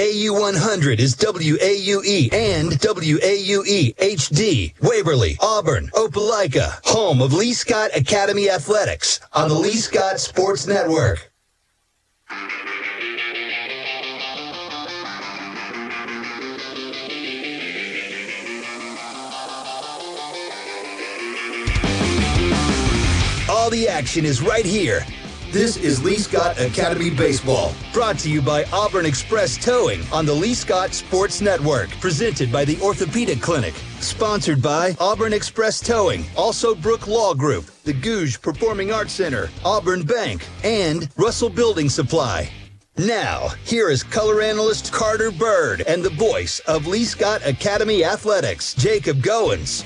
AU100 is WAUE and WAUE HD. Waverly, Auburn, Opelika, home of Lee Scott Academy Athletics on the Lee Scott Sports Network. All the action is right here. This is Lee Scott Academy Baseball, brought to you by Auburn Express Towing on the Lee Scott Sports Network, presented by the Orthopedic Clinic, sponsored by Auburn Express Towing, also Brook Law Group, the Gogue Performing Arts Center, Auburn Bank, and Russell Building Supply. Now, here is color analyst Carter Bird and the voice of Lee Scott Academy Athletics, Jacob Goins.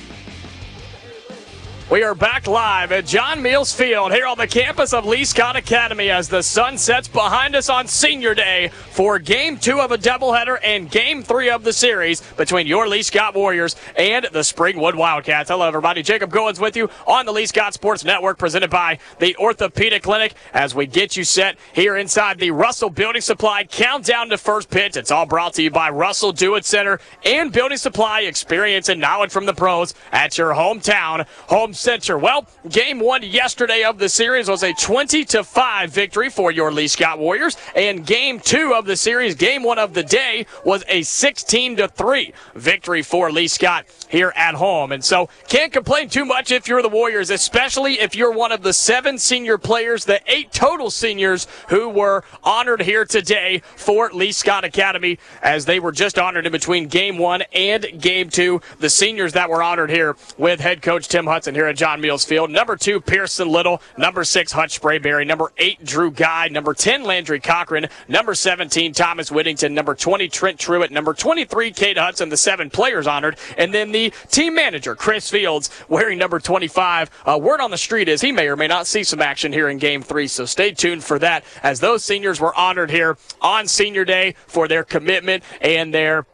We are back live at John Meals Field here on the campus of Lee Scott Academy as the sun sets behind us on Senior Day for game two of a doubleheader and game three of the series between your Lee Scott Warriors and the Springwood Wildcats. Hello, everybody. Jacob Goins with you on the Lee Scott Sports Network presented by the Orthopedic Clinic as we get you set here inside the Russell Building Supply countdown to first pitch. It's all brought to you by Russell Do It Center and Building Supply experience and knowledge from the pros at your hometown home center. Well, game one yesterday of the series was a 20 to 5 victory for your Lee Scott Warriors, and game two of the series, game one of the day, was a 16 to 3 victory for Lee Scott here at home. And so can't complain too much if you're the Warriors, especially if you're one of the seven senior players, the eight total seniors who were honored here today for Lee Scott Academy as they were just honored in between game one and game two. The seniors that were honored here with head coach Tim Hudson here at John Meals Field. Number two, Pearson Little. Number six, Hutch Sprayberry. Number eight, Drew Guy. Number 10, Landry Cochran. Number 17, Thomas Whittington. Number 20, Trent Truitt. Number 23, Kade Hudson, the seven players honored. And then the team manager, Chris Fields, wearing number 25. Uh, word on the street is he may or may not see some action here in game three. So stay tuned for that as those seniors were honored here on senior day for their commitment and their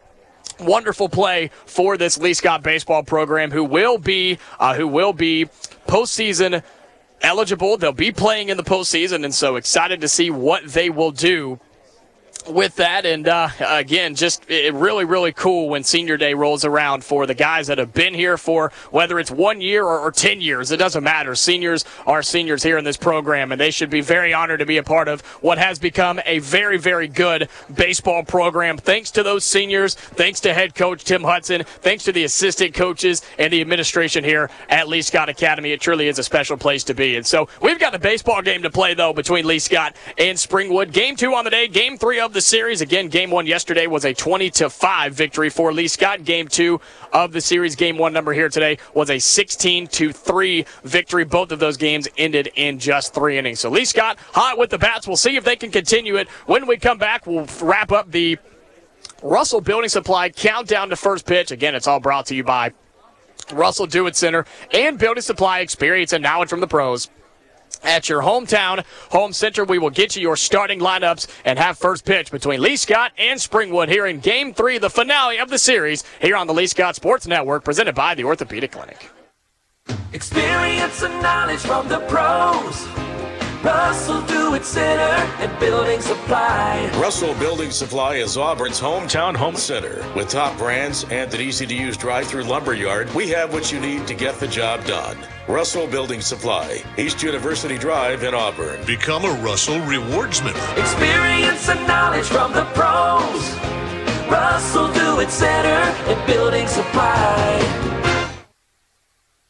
wonderful play for this Lee Scott baseball program, who will be uh, who will be postseason eligible. They'll be playing in the postseason, and so excited to see what they will do with that. And uh, again, just it, really, really cool when senior day rolls around for the guys that have been here for whether it's one year or, or 10 years. It doesn't matter. Seniors are seniors here in this program, and they should be very honored to be a part of what has become a very, very good baseball program. Thanks to those seniors, thanks to head coach Tim Hudson, thanks to the assistant coaches and the administration here at Lee Scott Academy. It truly is a special place to be. And so we've got a baseball game to play, though, between Lee Scott and Springwood. Game two on the day, game three of the series. Again, game one yesterday was a 20 to 5 victory for Lee Scott. Game two of the series, game one number here today was a 16 to 3 victory. Both of those games ended in just three innings. So Lee Scott hot with the bats. We'll see if they can continue it. When we come back, we'll wrap up the Russell Building Supply countdown to first pitch. Again, it's all brought to you by Russell Do It Center and Building Supply experience and knowledge from the pros at your hometown home center. We will get you your starting lineups and have first pitch between Lee Scott and Springwood here in game three, the finale of the series here on the Lee Scott Sports Network, presented by the Orthopedic Clinic. Experience and knowledge from the pros. Russell Do It Center and Building Supply. Russell Building Supply is Auburn's hometown home center. With top brands and an easy to use drive through lumber yard, we have what you need to get the job done. Russell Building Supply, East University Drive in Auburn. Become a Russell Rewards member. Experience and knowledge from the pros. Russell Do It Center and Building Supply.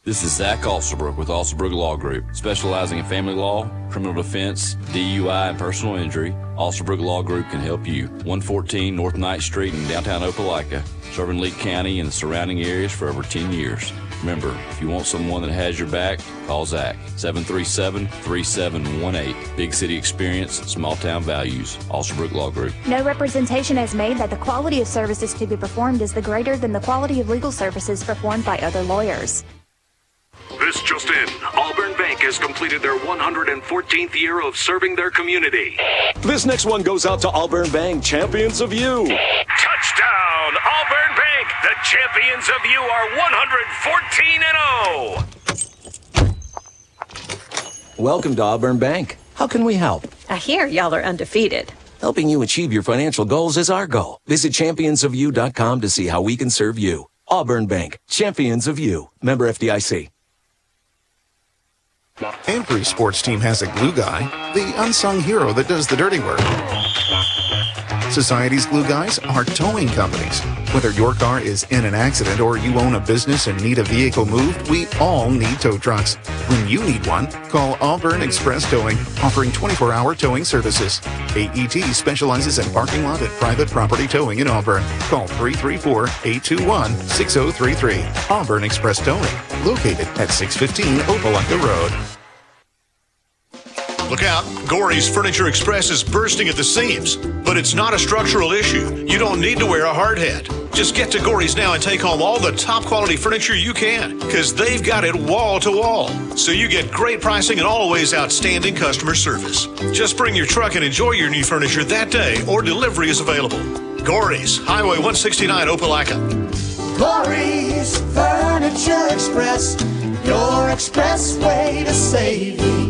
This is Zach Alsterbrook with Alsterbrook Law Group, specializing in family law, criminal defense, DUI, and personal injury. Alsterbrook Law Group can help you. 114 North Knight Street in downtown Opelika, serving Lee County and the surrounding areas for over 10 years. Remember, if you want someone that has your back, call Zach. 737 3718. Big city experience, small town values. Alsterbrook Law Group. No representation is made that the quality of services to be performed is the greater than the quality of legal services performed by other lawyers. This just in. Auburn Bank has completed their 114th year of serving their community. This next one goes out to Auburn Bank, champions of you. Touchdown, Auburn Bank! The champions of you are 114 and 0. Welcome to Auburn Bank. How can we help? I hear y'all are undefeated. Helping you achieve your financial goals is our goal. Visit championsofyou.com to see how we can serve you. Auburn Bank, champions of you. Member FDIC. Every sports team has a glue guy, the unsung hero that does the dirty work. Society's glue guys are towing companies. Whether your car is in an accident or you own a business and need a vehicle moved, we all need tow trucks. When you need one, call Auburn Express Towing, offering 24 hour towing services. AET specializes in parking lot and private property towing in Auburn. Call 334 821 6033. Auburn Express Towing, located at 615 Opelika Road. Look out, Gory's Furniture Express is bursting at the seams. But it's not a structural issue. You don't need to wear a hard hat. Just get to Gory's now and take home all the top quality furniture you can, because they've got it wall to wall. So you get great pricing and always outstanding customer service. Just bring your truck and enjoy your new furniture that day, or delivery is available. Gory's, Highway 169, Opelika. Gory's Furniture Express, your express way to saving.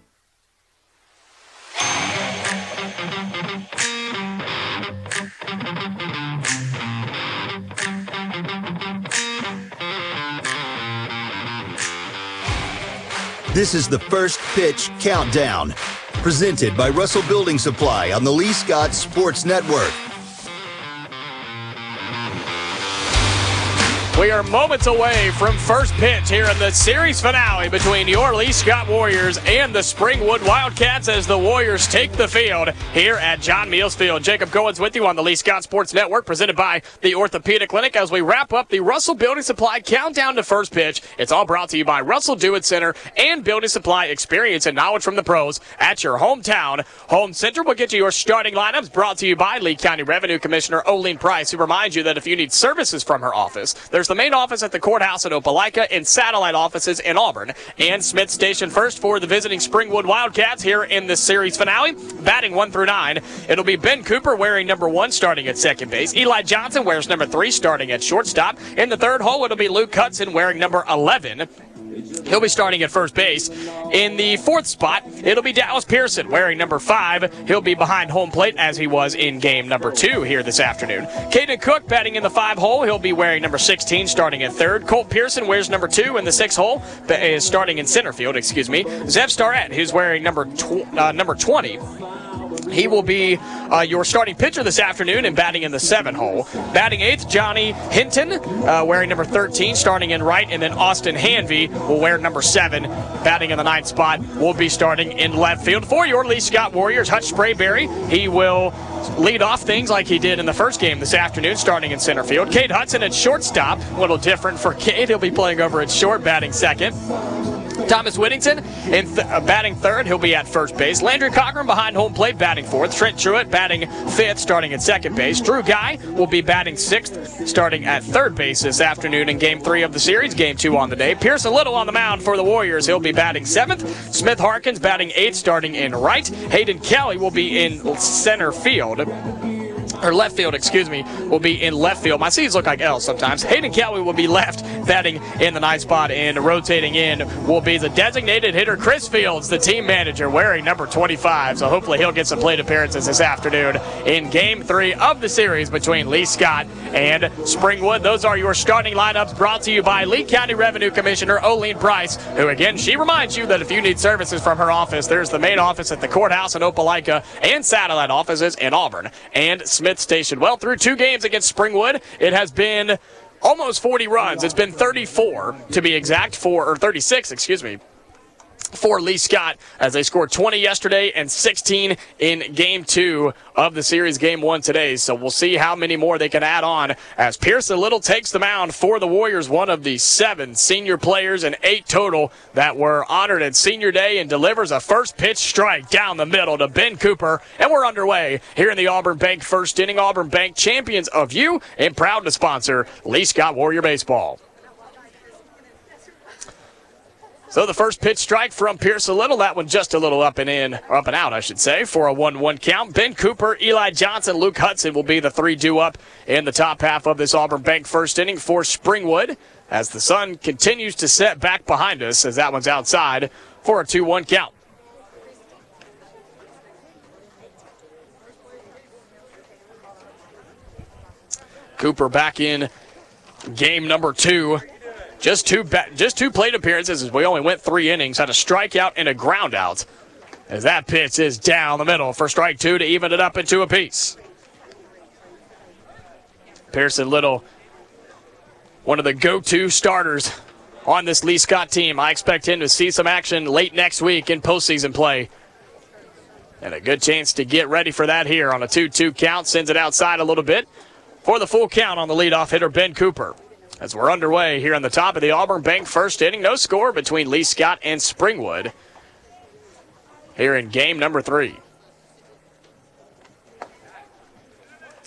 This is the first pitch countdown, presented by Russell Building Supply on the Lee Scott Sports Network. We are moments away from first pitch here in the series finale between your Lee Scott Warriors and the Springwood Wildcats as the Warriors take the field here at John Meals Field. Jacob Goins with you on the Lee Scott Sports Network, presented by the Orthopedic Clinic as we wrap up the Russell Building Supply countdown to first pitch. It's all brought to you by Russell Do It Center and Building Supply experience and knowledge from the pros at your hometown home center. We'll get you your starting lineups brought to you by Lee County Revenue Commissioner Oline Price, who reminds you that if you need services from her office, there's the main office at the courthouse at Opelika and satellite offices in Auburn. And Smith Station first for the visiting Springwood Wildcats here in the series finale. Batting one through nine, it'll be Ben Cooper wearing number one starting at second base. Eli Johnson wears number three starting at shortstop. In the third hole, it'll be Luke Hudson wearing number 11. He'll be starting at first base. In the fourth spot, it'll be Dallas Pearson wearing number five. He'll be behind home plate as he was in game number two here this afternoon. Caden Cook batting in the five hole. He'll be wearing number 16 starting at third. Colt Pearson wears number two in the six hole, is starting in center field, excuse me. Zev Starrett, who's wearing number, tw- uh, number 20. He will be uh, your starting pitcher this afternoon and batting in the seven hole. Batting eighth, Johnny Hinton, uh, wearing number 13, starting in right, and then Austin Hanvey will wear number seven, batting in the ninth spot, will be starting in left field. For your Lee Scott Warriors, Hutch Sprayberry, he will lead off things like he did in the first game this afternoon, starting in center field. Kade Hudson at shortstop, a little different for Kade. He'll be playing over at short, batting second. Thomas Whittington in th- uh, batting third. He'll be at first base. Landry Cochran behind home plate, batting fourth. Trent Truitt batting fifth, starting at second base. Drew Guy will be batting sixth, starting at third base this afternoon in game three of the series. Game two on the day. Pearson Little on the mound for the Warriors. He'll be batting seventh. Smith Harkins batting eighth, starting in right. Hayden Kelly will be in center field or left field, excuse me, will be in left field. My C's look like L sometimes. Hayden Kelly will be left, batting in the ninth spot, and rotating in will be the designated hitter Chris Fields, the team manager, wearing number 25. So hopefully he'll get some plate appearances this afternoon in game three of the series between Lee Scott and Springwood. Those are your starting lineups brought to you by Lee County Revenue Commissioner Oline Price, who again, she reminds you that if you need services from her office, there's the main office at the courthouse in Opelika and satellite offices in Auburn and Smith Station. Well, through two games against Springwood, it has been almost 40 runs. It's been 34 to be exact, for or 36, excuse me. For Lee Scott as they scored 20 yesterday and 16 in game two of the series, game one today. So we'll see how many more they can add on as Pearson Little takes the mound for the Warriors, one of the seven senior players and eight total that were honored at senior day and delivers a first pitch strike down the middle to Ben Cooper. And we're underway here in the Auburn Bank first inning. Auburn Bank champions of you and proud to sponsor Lee Scott Warrior Baseball. So the first pitch strike from Pearson Little. That one just a little up and in, or up and out, I should say, for a 1 1 count. Ben Cooper, Eli Johnson, Luke Hudson will be the three due up in the top half of this Auburn Bank first inning for Springwood as the sun continues to set back behind us as that one's outside for a 2 1 count. Cooper back in game number two just two just two plate appearances as we only went three innings. Had a strikeout and a ground out. As that pitch is down the middle for strike two to even it up into a piece. Pearson Little, one of the go-to starters on this Lee Scott team. I expect him to see some action late next week in postseason play. And a good chance to get ready for that here on a 2 2 count. Sends it outside a little bit for the full count on the leadoff hitter, Ben Cooper as we're underway here on the top of the Auburn Bank first inning. No score between Lee Scott and Springwood here in game number three.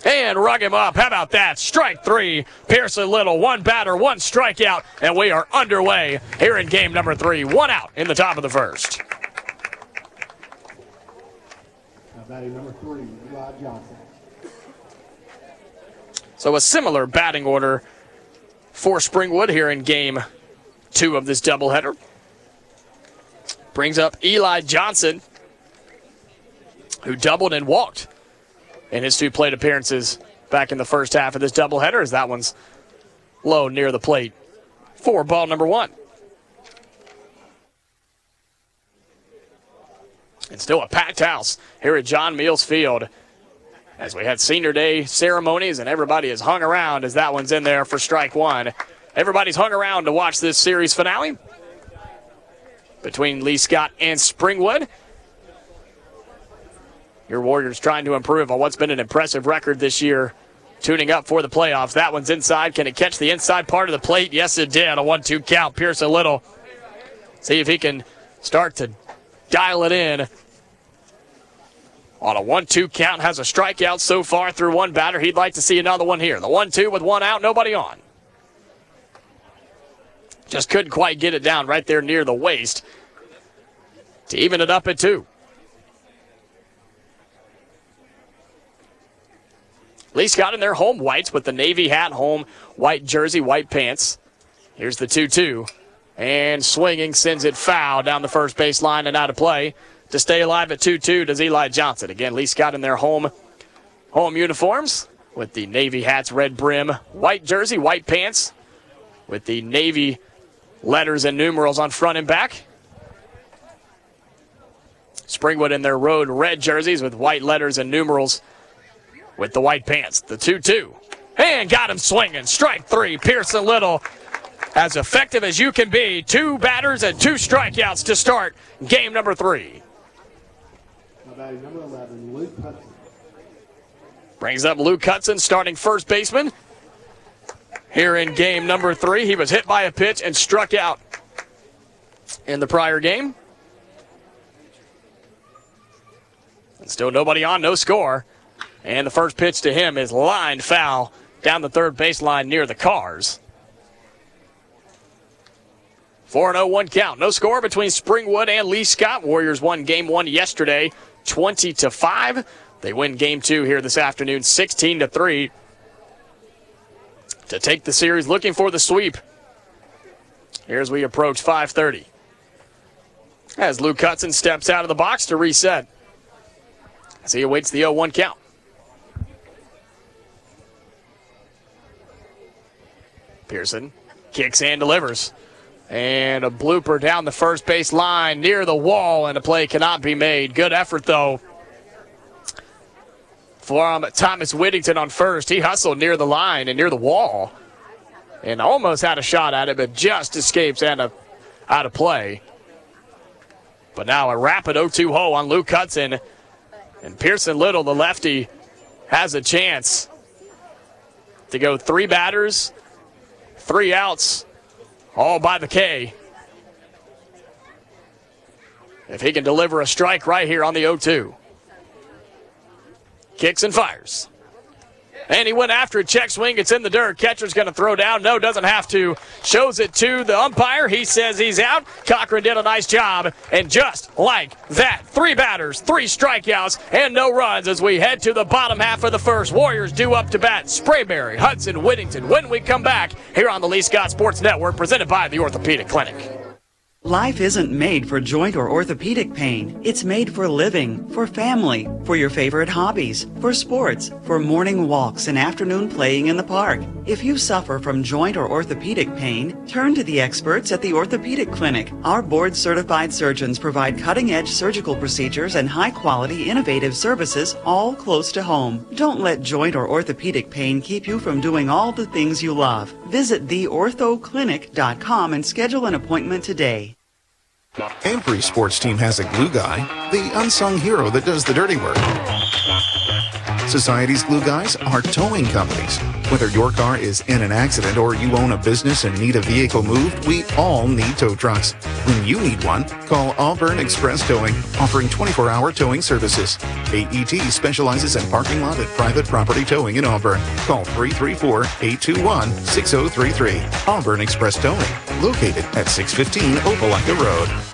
And rug him up. How about that? Strike three. Pearson Little, one batter, one strikeout, and we are underway here in game number three. One out in the top of the first. Batting number three, Eli Johnson. So a similar batting order for Springwood here in game two of this doubleheader. Brings up Eli Johnson, who doubled and walked in his two plate appearances back in the first half of this doubleheader, as that one's low near the plate for ball number one. And still a packed house here at John Meals Field as we had senior day ceremonies and everybody has hung around as that one's in there for strike one. Everybody's hung around to watch this series finale between Lee Scott and Springwood. Your Warriors trying to improve on what's been an impressive record this year. Tuning up for the playoffs. That one's inside. Can it catch the inside part of the plate? Yes, it did. A 1 2 count. Pearson Little. See if he can start to dial it in on a 1 2 count. Has a strikeout so far through one batter. He'd like to see another one here. The 1 2 with one out, nobody on. Just couldn't quite get it down right there near the waist to even it up at two. Lee Scott in their home whites with the navy hat, home white jersey, white pants. Here's the 2 2. And swinging sends it foul down the first base line and out of play to stay alive at 2-2 does Eli Johnson. Again, Lee Scott in their home home uniforms with the navy hats, red brim, white jersey, white pants with the navy letters and numerals on front and back. Springwood in their road red jerseys with white letters and numerals with the white pants. The 2-2. And got him swinging. Strike three. Pearson Little as effective as you can be. Two batters and two strikeouts to start game number three. Number 11, Luke Hudson. Brings up Luke Hudson, starting first baseman. Here in game number three, he was hit by a pitch and struck out in the prior game. And still nobody on, no score. And the first pitch to him is lined foul down the third baseline near the cars. 4 0 1 count. No score between Springwood and Lee Scott. Warriors won game one yesterday 20 to 5. They win game two here this afternoon, 16 to 3 to take the series, looking for the sweep. Here as we approach 5:30. As Luke Hudson steps out of the box to reset. As he awaits the 0-1 count. Pearson kicks and delivers. And a blooper down the first base line near the wall, and a play cannot be made. Good effort, though, from Thomas Whittington on first. He hustled near the line and near the wall and almost had a shot at it, but just escapes out of, out of play. But now a rapid 0 2 hole on Luke Hudson. And Pearson Little, the lefty, has a chance to go three batters, three outs, all by the K. If he can deliver a strike right here on the 0 2. Kicks and fires. And he went after it. Check swing. It's in the dirt. Catcher's going to throw down. No, doesn't have to. Shows it to the umpire. He says he's out. Cochran did a nice job. And just like that, three batters, three strikeouts, and no runs as we head to the bottom half of the first. Warriors due up to bat. Sprayberry, Hudson, Whittington. When we come back here on the Lee Scott Sports Network, presented by the Orthopedic Clinic. Life isn't made for joint or orthopedic pain. It's made for living, for family, for your favorite hobbies, for sports, for morning walks and afternoon playing in the park. If you suffer from joint or orthopedic pain, turn to the experts at the Orthopedic Clinic. Our board certified surgeons provide cutting edge surgical procedures and high quality innovative services all close to home. Don't let joint or orthopedic pain keep you from doing all the things you love. Visit theorthoclinic.com and schedule an appointment today. Every sports team has a glue guy, the unsung hero that does the dirty work. Society's glue guys are towing companies. Whether your car is in an accident or you own a business and need a vehicle moved, we all need tow trucks. When you need one, call Auburn Express Towing, offering 24 hour towing services. AET specializes in parking lot and private property towing in Auburn. Call 334 821 6033. Auburn Express Towing, located at 615 Opelika Road.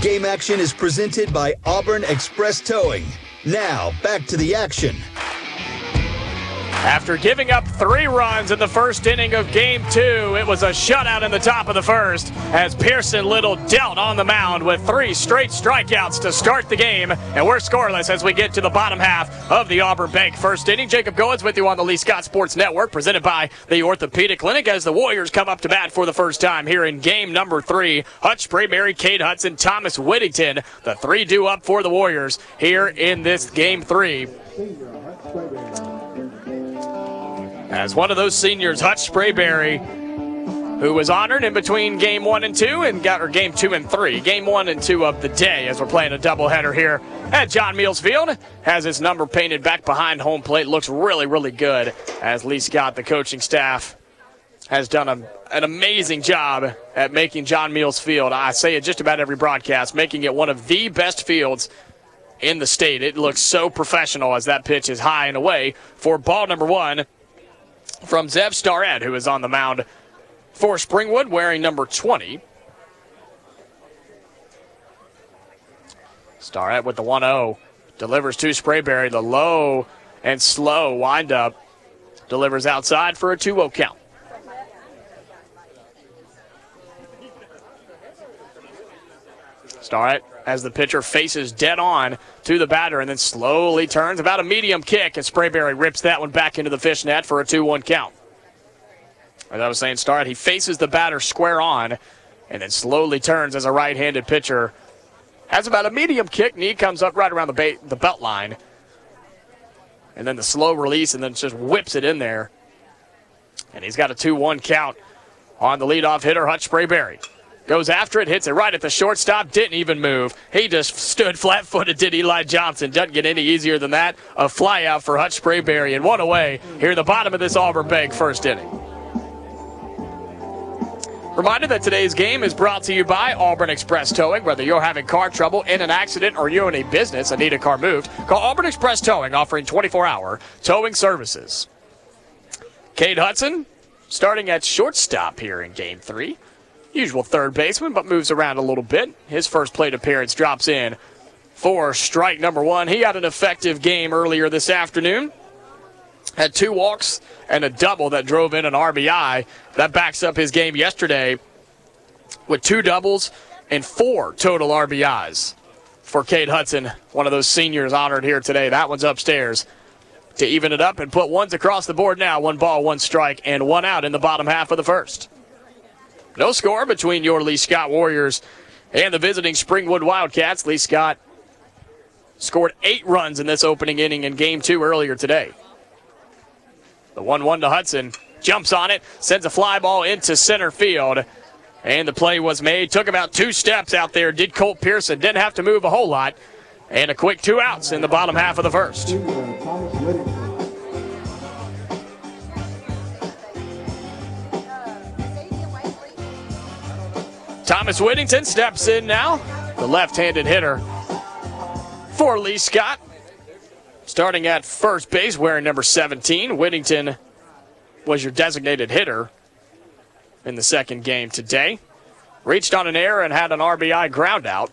Game action is presented by Auburn Express Towing. Now, back to the action. After giving up three runs in the first inning of game two, it was a shutout in the top of the first as Pearson Little dealt on the mound with three straight strikeouts to start the game. And we're scoreless as we get to the bottom half of the Auburn Bank first inning. Jacob Goins with you on the Lee Scott Sports Network, presented by the Orthopedic Clinic as the Warriors come up to bat for the first time here in game number three. Hutch Sprayberry, Kade Hudson, Thomas Whittington, the three do up for the Warriors here in this game three. As one of those seniors, Hutch Sprayberry, who was honored in between game one and two, and got or game two and three, game one and two of the day, as we're playing a doubleheader here at John Meals Field, has his number painted back behind home plate. Looks really, really good. As Lee Scott, the coaching staff, has done a, an amazing job at making John Meals Field. I say it just about every broadcast, making it one of the best fields in the state. It looks so professional as that pitch is high and away for ball number one from Zev Starrett, who is on the mound for Springwood, wearing number 20. Starrett with the 1 0. Delivers to Sprayberry. The low and slow windup. Delivers outside for a 2 0 count. Starrett as the pitcher faces dead on to the batter and then slowly turns about a medium kick and Sprayberry rips that one back into the fish net for a 2-1 count. As I was saying, Starrett, he faces the batter square on and then slowly turns as a right-handed pitcher. Has about a medium kick, knee comes up right around the, the belt line. And then the slow release and then just whips it in there. And he's got a 2-1 count on the leadoff hitter, Hutch Sprayberry. Goes after it, hits it right at the shortstop, didn't even move. He just stood flat footed, did Eli Johnson. Doesn't get any easier than that. A fly out for Hutch Sprayberry and one away here at the bottom of this Auburn Bank first inning. Reminder that today's game is brought to you by Auburn Express Towing. Whether you're having car trouble in an accident or you're in a business and need a car moved, call Auburn Express Towing, offering 24 hour towing services. Kade Hudson starting at shortstop here in game three usual third baseman, but moves around a little bit. His first plate appearance drops in for strike number one. He had an effective game earlier this afternoon. Had two walks and a double that drove in an RBI. That backs up his game yesterday with two doubles and four total RBIs for Kade Hudson, one of those seniors honored here today. That one's upstairs to even it up and put ones across the board now. One ball, one strike, and one out in the bottom half of the first. No score between your Lee Scott Warriors and the visiting Springwood Wildcats. Lee Scott scored eight runs in this opening inning in game two earlier today. The 1 1 to Hudson jumps on it, sends a fly ball into center field. And the play was made. Took about two steps out there. Did Colt Pearson. Didn't have to move a whole lot. And a quick two outs in the bottom half of the first. Thomas Whittington steps in now, the left handed hitter for Lee Scott. Starting at first base, wearing number 17. Whittington was your designated hitter in the second game today. Reached on an error and had an RBI ground out.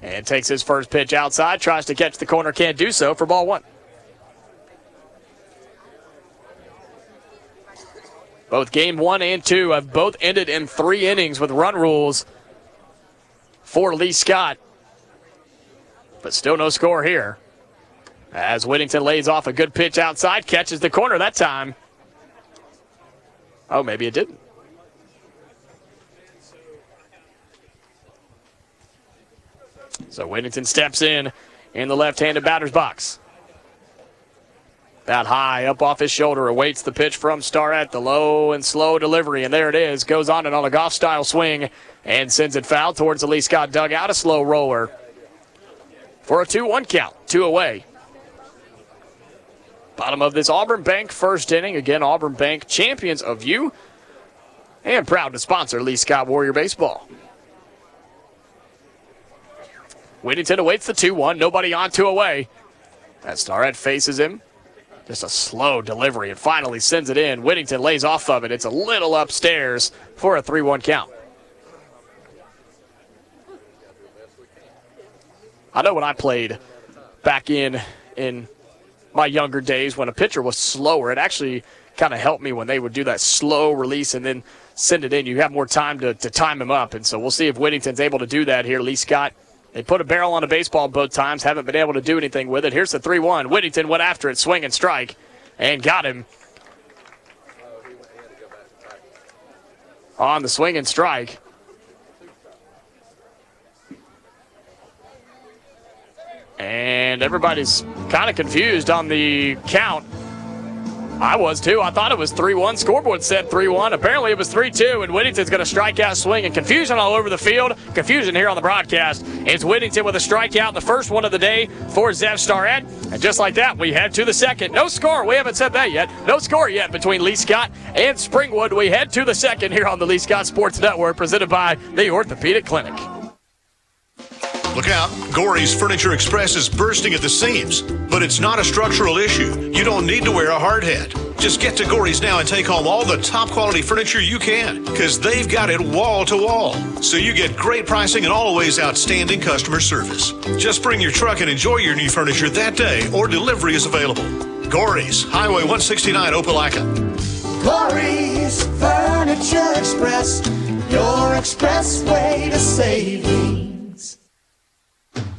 And takes his first pitch outside, tries to catch the corner, can't do so for ball one. Both game one and two have both ended in three innings with run rules for Lee Scott. But still no score here. As Whittington lays off a good pitch outside, catches the corner that time. Oh, maybe it didn't. So Whittington steps in in the left handed batter's box. That high up off his shoulder awaits the pitch from Starrett. The low and slow delivery, and there it is. Goes on and on a golf style swing and sends it foul towards the Lee Scott dugout. A slow roller for a 2 1 count. Two away. Bottom of this Auburn Bank first inning. Again, Auburn Bank champions of you and proud to sponsor Lee Scott Warrior Baseball. Whittington awaits the 2 1. Nobody on, two away. That Starrett faces him. Just a slow delivery and finally sends it in. Whittington lays off of it. It's a little upstairs for a 3 1 count. I know when I played back in in my younger days when a pitcher was slower, it actually kind of helped me when they would do that slow release and then send it in. You have more time to, to time him up. And so we'll see if Whittington's able to do that here. Lee Scott they put a barrel on a baseball both times, haven't been able to do anything with it. Here's the 3 1. Whittington went after it, swing and strike, and got him. On the swing and strike. And everybody's kind of confused on the count. I was too. I thought it was 3 1. Scoreboard said 3 1. Apparently it was 3 2, and Whittington's going to strike out swing. And confusion all over the field. Confusion here on the broadcast. It's Whittington with a strikeout, the first one of the day for Zev Starrett. And just like that, we head to the second. No score. We haven't said that yet. No score yet between Lee Scott and Springwood. We head to the second here on the Lee Scott Sports Network, presented by the Orthopedic Clinic. Look out, Gory's Furniture Express is bursting at the seams. But it's not a structural issue. You don't need to wear a hard hat. Just get to Gory's now and take home all the top quality furniture you can, because they've got it wall to wall. So you get great pricing and always outstanding customer service. Just bring your truck and enjoy your new furniture that day, or delivery is available. Gory's, Highway 169, Opelika. Gory's Furniture Express, your expressway to savings.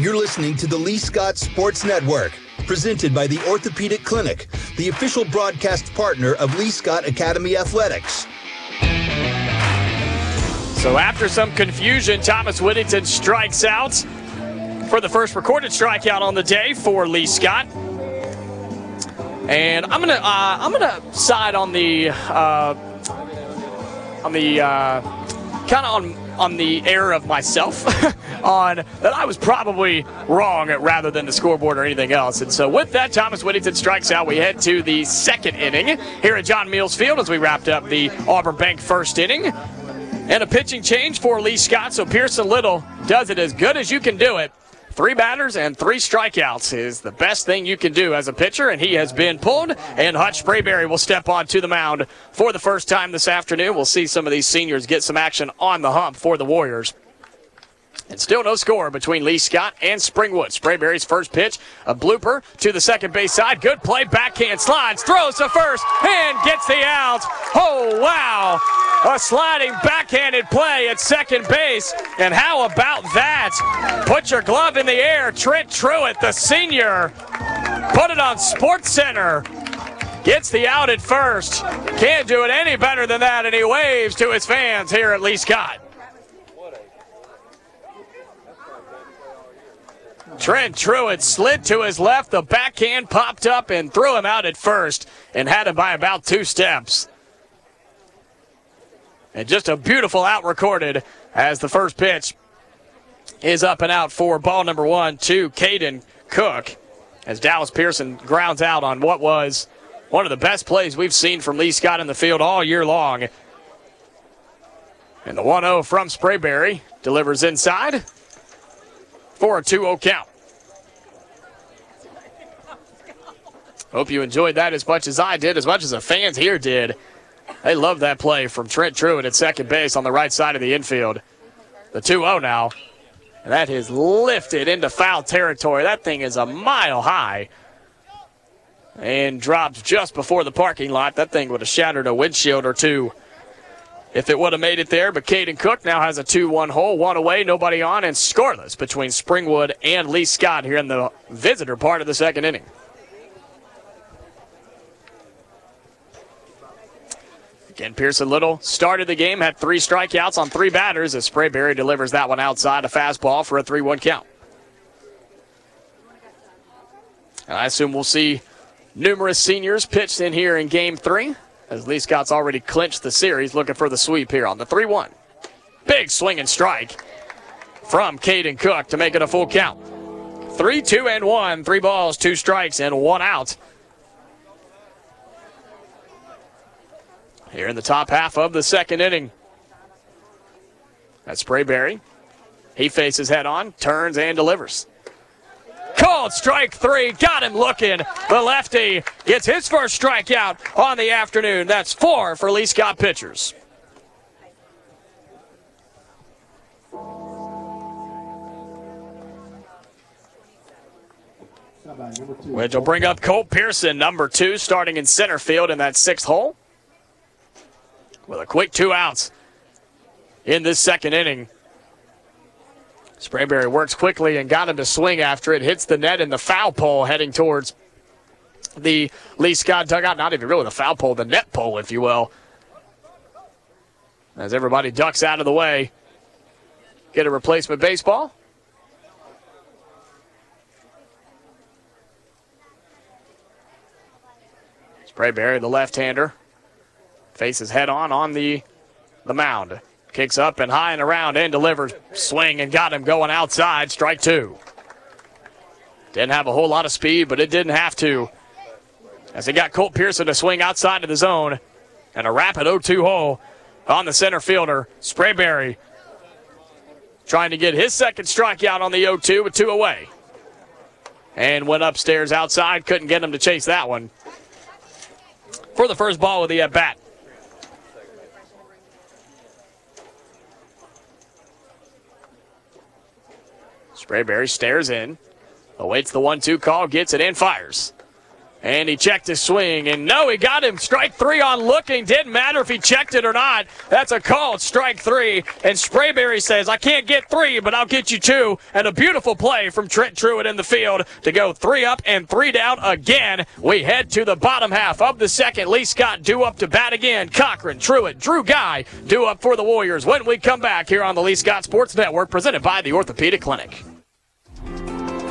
You're listening to the Lee Scott Sports Network, presented by the Orthopedic Clinic, the official broadcast partner of Lee Scott Academy Athletics. So after some confusion, Thomas Whittington strikes out for the first recorded strikeout on the day for Lee Scott. And I'm gonna uh, I'm gonna side on the uh, on the uh, kind of on on the error of myself on that I was probably wrong rather than the scoreboard or anything else. And so with that, Thomas Whittington strikes out. We head to the second inning here at John Mills Field as we wrapped up the Auburn Bank first inning. And a pitching change for Lee Scott. So Pearson Little does it as good as you can do it. Three batters and three strikeouts is the best thing you can do as a pitcher, and he has been pulled. And Hutch Sprayberry will step onto the mound for the first time this afternoon. We'll see some of these seniors get some action on the hump for the Warriors. And still no score between Lee Scott and Springwood. Sprayberry's first pitch, a blooper to the second base side. Good play, backhand slides, throws to first, and gets the out. Oh, wow. A sliding backhanded play at second base. And how about that? Put your glove in the air. Trent Truitt, the senior, put it on Sports Center. Gets the out at first. Can't do it any better than that, and he waves to his fans here at Lee Scott. Trent Truitt slid to his left. The backhand popped up and threw him out at first and had him by about two steps. And just a beautiful out recorded as the first pitch is up and out for ball number one to Caden Cook as Dallas Pearson grounds out on what was one of the best plays we've seen from Lee Scott in the field all year long. And the 1 0 from Sprayberry delivers inside for a 2 0 count. Hope you enjoyed that as much as I did, as much as the fans here did. They love that play from Trent Truitt at second base on the right side of the infield. The 2 0 now. That is lifted into foul territory. That thing is a mile high. And dropped just before the parking lot. That thing would have shattered a windshield or two if it would have made it there. But Caden Cook now has a 2 1 hole, one away, nobody on, and scoreless between Springwood and Lee Scott here in the visitor part of the second inning. Again, Pearson Little started the game, had three strikeouts on three batters as Sprayberry delivers that one outside, a fastball for a 3 1 count. And I assume we'll see numerous seniors pitched in here in game three as Lee Scott's already clinched the series, looking for the sweep here on the 3 1. Big swing and strike from Caden Cook to make it a full count. 3 2 and 1, three balls, two strikes, and one out. Here in the top half of the second inning. That's Sprayberry. He faces head on, turns, and delivers. Called strike three. Got him looking. The lefty gets his first strikeout on the afternoon. That's four for Lee Scott pitchers. Which will bring up Colt Pearson, number two, starting in center field in that sixth hole. With a quick two outs in this second inning. Sprayberry works quickly and got him to swing after it. Hits the net in the foul pole heading towards the Lee Scott dugout. Not even really the foul pole, the net pole, if you will. As everybody ducks out of the way. Get a replacement baseball. Sprayberry, the left-hander, faces head on on the the mound. Kicks up and high and around and delivers. Swing and got him going outside. Strike two. Didn't have a whole lot of speed, but it didn't have to. As he got Colt Pearson to swing outside of the zone. And a rapid 0 2 hole on the center fielder. Sprayberry trying to get his second strikeout on the 0 2 with two away. And went upstairs outside. Couldn't get him to chase that one. For the first ball with the at bat. Sprayberry stares in, awaits the one two call, gets it, and fires. And he checked his swing, and no, he got him. Strike three on looking. Didn't matter if he checked it or not. That's a called strike three. And Sprayberry says, I can't get three, but I'll get you two. And a beautiful play from Trent Truitt in the field to go three up and three down again. We head to the bottom half of the second. Lee Scott due up to bat again. Cochran, Truitt, Drew Guy due up for the Warriors when we come back here on the Lee Scott Sports Network presented by the Orthopedic Clinic.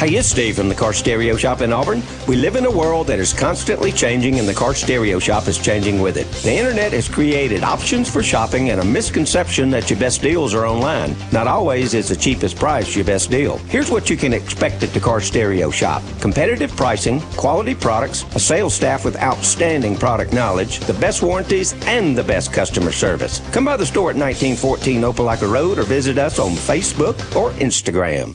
Hey, it's Steve from the Car Stereo Shop in Auburn. We live in a world that is constantly changing, and the Car Stereo Shop is changing with it. The internet has created options for shopping and a misconception that your best deals are online. Not always is the cheapest price your best deal. Here's what you can expect at the Car Stereo Shop competitive pricing, quality products, a sales staff with outstanding product knowledge, the best warranties, and the best customer service. Come by the store at 1914 Opelika Road or visit us on Facebook or Instagram.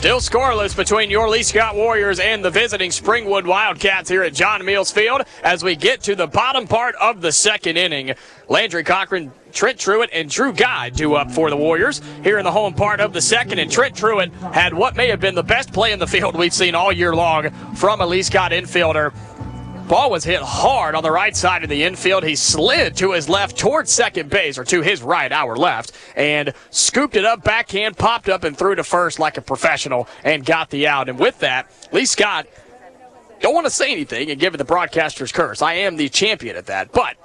Still scoreless between your Lee Scott Warriors and the visiting Springwood Wildcats here at John Mills Field as we get to the bottom part of the second inning. Landry Cochran, Trent Truitt, and Drew Guy do up for the Warriors here in the home part of the second. And Trent Truitt had what may have been the best play in the field we've seen all year long from a Lee Scott infielder. Ball was hit hard on the right side of the infield. He slid to his left towards second base, or to his right, our left, and scooped it up backhand, popped up and threw to first like a professional and got the out. And with that, Lee Scott, don't want to say anything and give it the broadcaster's curse. I am the champion at that, but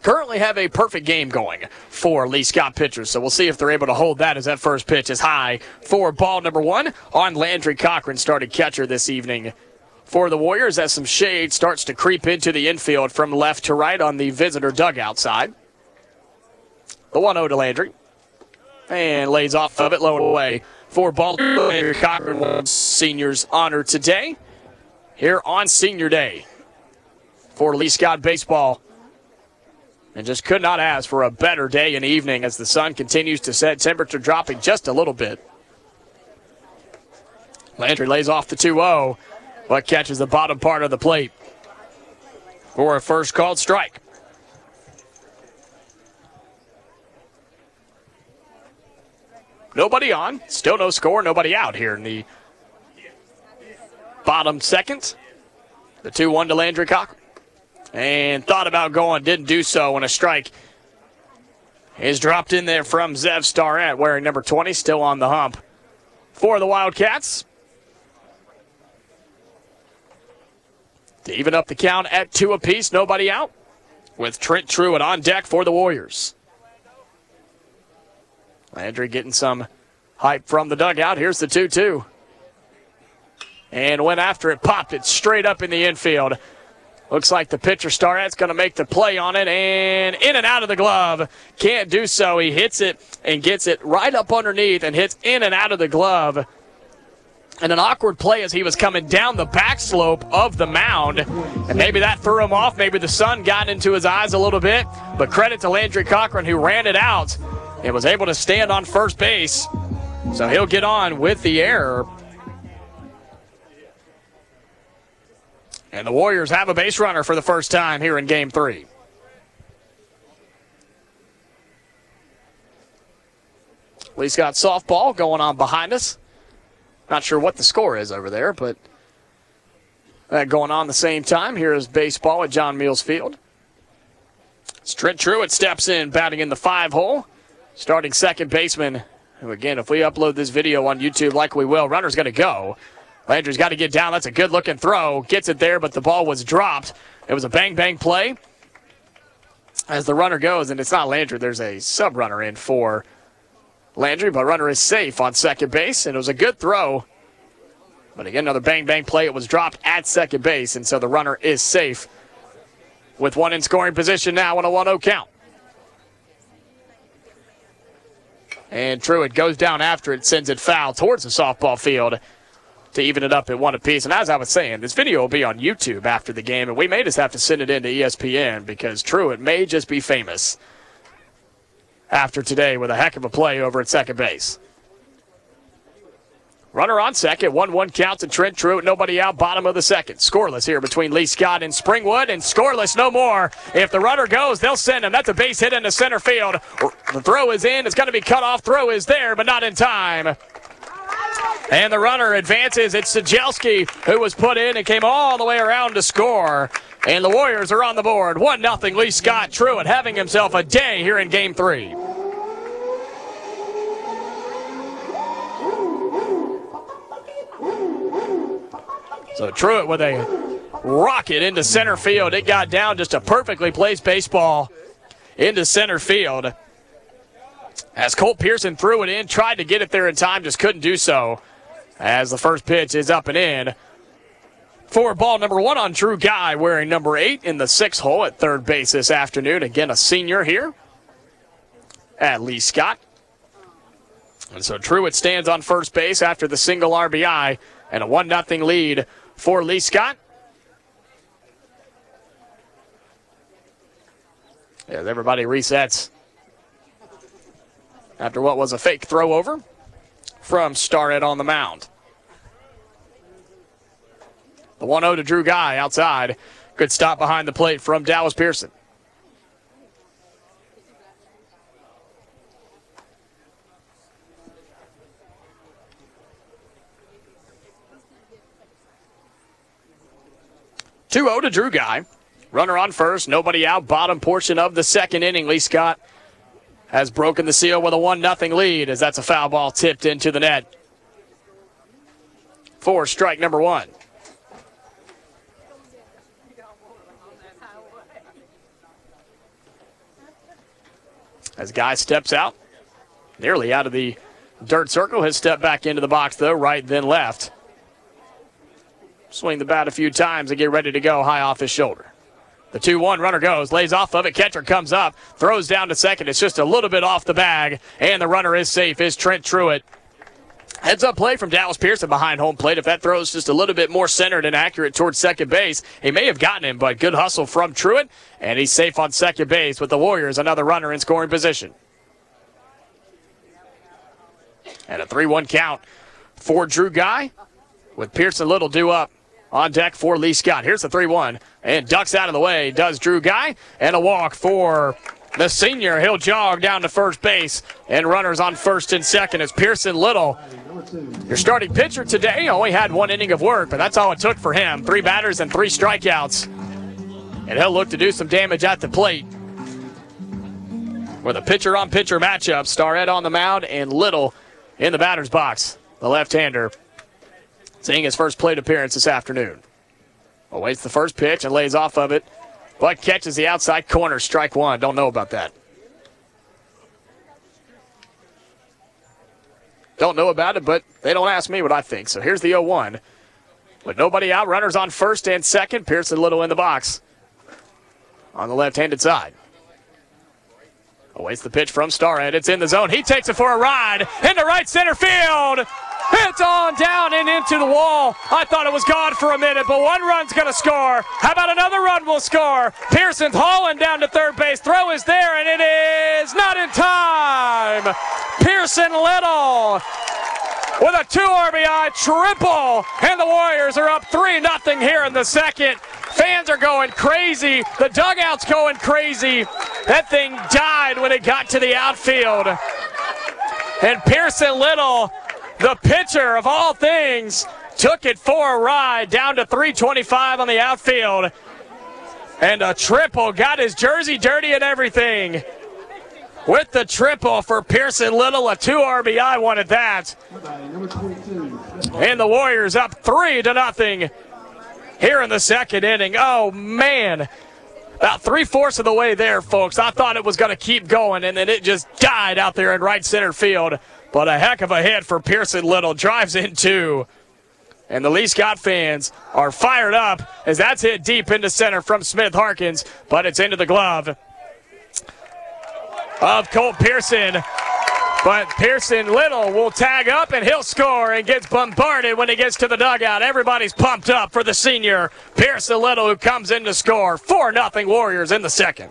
currently have a perfect game going for Lee Scott pitchers. So we'll see if they're able to hold that as that first pitch is high for ball number one on Landry Cochran, started catcher this evening for the Warriors as some shade starts to creep into the infield from left to right on the visitor dugout side. The 1 0 to Landry. And lays off of it, low and away for ball. Landry seniors honor today here on senior day for Lee Scott baseball. And just could not ask for a better day and evening as the sun continues to set, temperature dropping just a little bit. Landry lays off the 2 0 but catches the bottom part of the plate for a first called strike. Nobody on. Still no score. Nobody out here in the bottom second. The 2 1 to Landry Cochran. And thought about going, didn't do so when a strike is dropped in there from Zev Starrett, wearing number 20, still on the hump for the Wildcats. To even up the count at two apiece, nobody out. With Trent Truitt on deck for the Warriors. Landry getting some hype from the dugout. Here's the 2 2. And went after it, popped it straight up in the infield. Looks like the pitcher Starrett's going to make the play on it, and in and out of the glove. Can't do so. He hits it and gets it right up underneath and hits in and out of the glove. And an awkward play as he was coming down the back slope of the mound. And maybe that threw him off. Maybe the sun got into his eyes a little bit. But credit to Landry Cochran, who ran it out and was able to stand on first base. So he'll get on with the error. And the Warriors have a base runner for the first time here in game three. Lee Scott softball going on behind us. Not sure what the score is over there, but that going on the same time. Here is baseball at John Mills Field. Trent Truitt steps in, batting in the five hole. Starting second baseman again, if we upload this video on YouTube like we will, runner's going to go. Landry's got to get down. That's a good looking throw. Gets it there, but the ball was dropped. It was a bang bang play as the runner goes, and it's not Landry. There's a sub runner in for Landry, but runner is safe on second base, and it was a good throw. But again, another bang bang play. It was dropped at second base, and so the runner is safe with one in scoring position now on a 1 0 count. And Truitt goes down after it, sends it foul towards the softball field to even it up at one apiece. And as I was saying, this video will be on YouTube after the game, and we may just have to send it into ESPN because Truitt may just be famous after today with a heck of a play over at second base. Runner on second, 1 1 counts and Trent Truitt, nobody out, bottom of the second. Scoreless here between Lee Scott and Springwood, and scoreless no more. If the runner goes, they'll send him. That's a base hit into center field. The throw is in, it's going to be cut off. Throw is there, but not in time. And the runner advances. It's Sajelski who was put in and came all the way around to score. And the Warriors are on the board. 1 0 Lee Scott Truitt having himself a day here in game three. So Truitt with a rocket into center field. It got down just a perfectly placed baseball into center field. As Colt Pearson threw it in, tried to get it there in time, just couldn't do so. As the first pitch is up and in. For ball number one on Drew Guy, wearing number eight in the sixth hole at third base this afternoon. Again, a senior here at Lee Scott. And so Truitt stands on first base after the single RBI and a 1 0 lead for Lee Scott. As everybody resets after what was a fake throw over from Starrett on the mound. The 1 0 to Drew Guy outside. Good stop behind the plate from Dallas Pearson. Two zero to Drew Guy. Runner on first, nobody out. Bottom portion of the second inning. Lee Scott has broken the seal with a 1 0 lead as that's a foul ball tipped into the net. For strike number one. As Guy steps out, nearly out of the dirt circle, has stepped back into the box though, right then left. Swing the bat a few times and get ready to go high off his shoulder. The 2 1 runner goes, lays off of it. Catcher comes up, throws down to second. It's just a little bit off the bag, and the runner is safe. Is Trent Truitt. Heads up play from Dallas Pearson behind home plate. If that throw is just a little bit more centered and accurate towards second base, he may have gotten him, but good hustle from Truitt, and he's safe on second base with the Warriors, another runner in scoring position. And a 3 1 count for Drew Guy with Pearson Little due up on deck for Lee Scott. Here's the 3 1. And ducks out of the way, does Drew Guy. And a walk for the senior. He'll jog down to first base. And runners on first and second as Pearson Little. Your starting pitcher today only had one inning of work, but that's all it took for him. Three batters and three strikeouts. And he'll look to do some damage at the plate. With a pitcher on pitcher matchup, Starrett on the mound and Little in the batter's box. The left hander seeing his first plate appearance this afternoon. Awaits the first pitch and lays off of it, but catches the outside corner. Strike one. Don't know about that. Don't know about it, but they don't ask me what I think. So here's the 0 1. With nobody out, runners on first and second. Pearson Little in the box on the left handed side. Awaits the pitch from Starrett. It's in the zone. He takes it for a ride into right center field. It's on down and into the wall. I thought it was gone for a minute, but one run's going to score. How about another run will score? Pearson's hauling down to third base. Throw is there, and it is not in time. Pearson Little with a two RBI triple, and the Warriors are up 3 0 here in the second. Fans are going crazy. The dugout's going crazy. That thing died when it got to the outfield. And Pearson Little, the pitcher of all things, took it for a ride down to 325 on the outfield. And a triple got his jersey dirty and everything. with the triple for Pearson Little. A two RBI one at that. And the Warriors up three to nothing here in the second inning. Oh, man. About three fourths of the way there, folks. I thought it was going to keep going, and then it just died out there in right center field. But a heck of a hit for Pearson Little. Drives in two. And the Lee Scott fans are fired up as that's hit deep into center from Smith Harkins, but it's into the glove of Colt Pearson. But Pearson Little will tag up and he'll score and gets bombarded when he gets to the dugout. Everybody's pumped up for the senior Pearson Little who comes in to score. 4 0 Warriors in the second.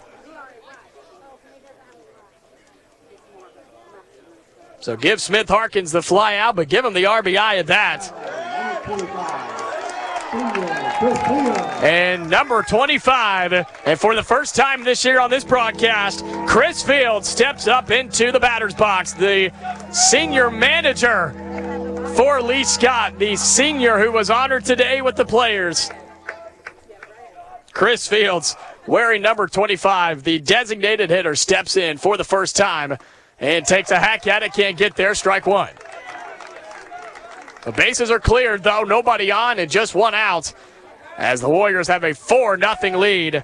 So give Smith Harkins the fly out, but give him the RBI at that. And number 25, and for the first time this year on this broadcast, Chris Field steps up into the batter's box. The senior manager for Lee Scott, the senior who was honored today with the players. Chris Fields, wearing number 25, the designated hitter, steps in for the first time and takes a hack at it. Can't get there. Strike one. The bases are cleared, though. Nobody on and just one out as the Warriors have a 4 0 lead.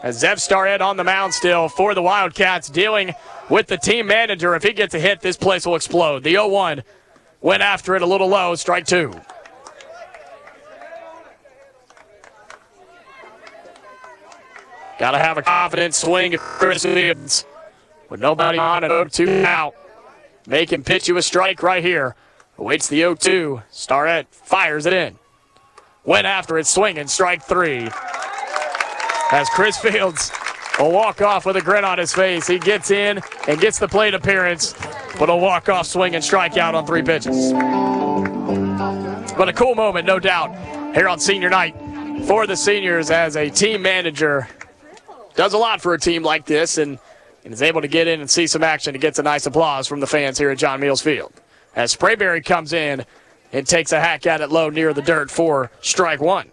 As Zev Starrett on the mound still for the Wildcats, dealing with the team manager. If he gets a hit, this place will explode. The 0 1 went after it a little low, strike two. Got to have a confident swing Chris Fields. With nobody on and 0 2 out. Make him pitch you a strike right here. Awaits the 0 2. Starrett fires it in. Went after it, swinging, strike three. As Chris Fields will walk off with a grin on his face. He gets in and gets the plate appearance, but a walk off swing and strikeout on three pitches. But a cool moment, no doubt, here on senior night for the seniors as a team manager does a lot for a team like this and, and is able to get in and see some action and gets a nice applause from the fans here at John Meals Field. As Sprayberry comes in and takes a hack at it low near the dirt for strike one.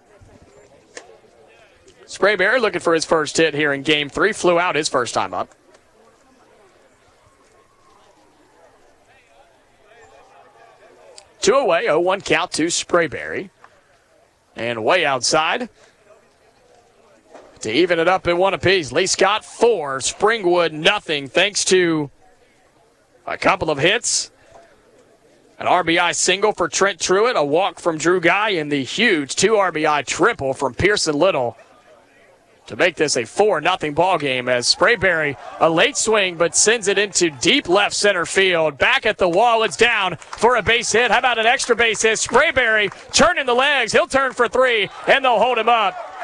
Sprayberry looking for his first hit here in game three. Flew out his first time up. Two away, 0 1 count to Sprayberry. And way outside to even it up at one apiece. Lee Scott four, Springwood nothing, thanks to a couple of hits. An RBI single for Trent Truitt, a walk from Drew Guy, and the huge two RBI triple from Pearson Little to make this a 4 0 ball game as Sprayberry, a late swing, but sends it into deep left center field. Back at the wall, it's down for a base hit. How about an extra base hit? Sprayberry turning the legs. He'll turn for three, and they'll hold him up.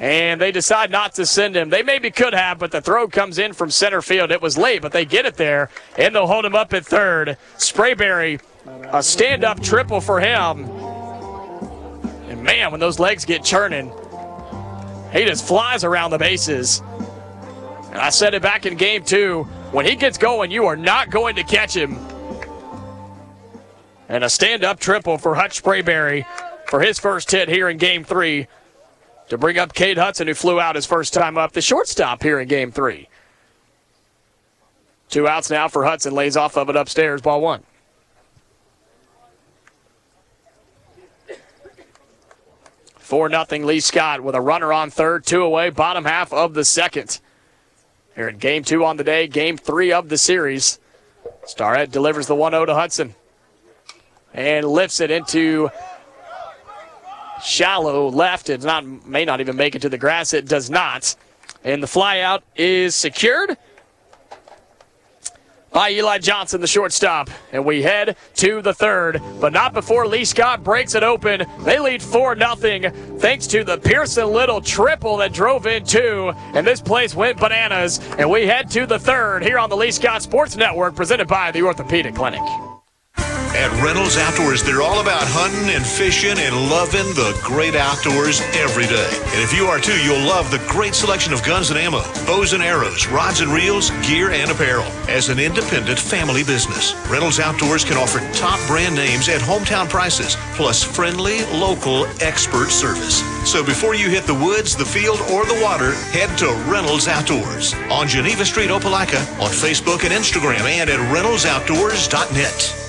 And they decide not to send him. They maybe could have, but the throw comes in from center field. It was late, but they get it there, and they'll hold him up at third. Sprayberry, a stand up triple for him. And man, when those legs get churning, he just flies around the bases. And I said it back in game two when he gets going, you are not going to catch him. And a stand up triple for Hutch Sprayberry for his first hit here in game three to bring up Kade Hudson, who flew out his first time up, the shortstop here in game three. Two outs now for Hudson, lays off of it upstairs, ball one. Four nothing Lee Scott with a runner on third, two away, bottom half of the second. Here in game two on the day, game three of the series. Starrett delivers the 1 0 to Hudson and lifts it into shallow left. It not may not even make it to the grass. It does not. And the flyout is secured by Eli Johnson, the shortstop. And we head to the third, but not before Lee Scott breaks it open. They lead 4 0 thanks to the Pearson Little triple that drove in two. And this place went bananas. And we head to the third here on the Lee Scott Sports Network, presented by the Orthopedic Clinic. At Reynolds Outdoors, they're all about hunting and fishing and loving the great outdoors every day. And if you are too, you'll love the great selection of guns and ammo, bows and arrows, rods and reels, gear and apparel. As an independent family business, Reynolds Outdoors can offer top brand names at hometown prices, plus friendly, local, expert service. So before you hit the woods, the field, or the water, head to Reynolds Outdoors on Geneva Street, Opelika, on Facebook and Instagram, and at ReynoldsOutdoors.net.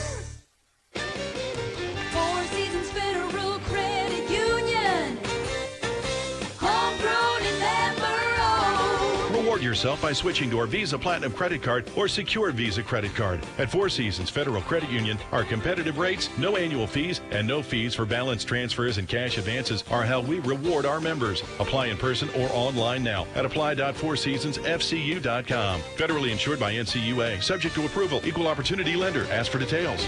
yourself by switching to our Visa Platinum credit card or secured Visa credit card. At Four Seasons Federal Credit Union, our competitive rates, no annual fees, and no fees for balance transfers and cash advances are how we reward our members. Apply in person or online now at apply.fourseasonsfcu.com. Federally insured by NCUA, subject to approval, equal opportunity lender. Ask for details.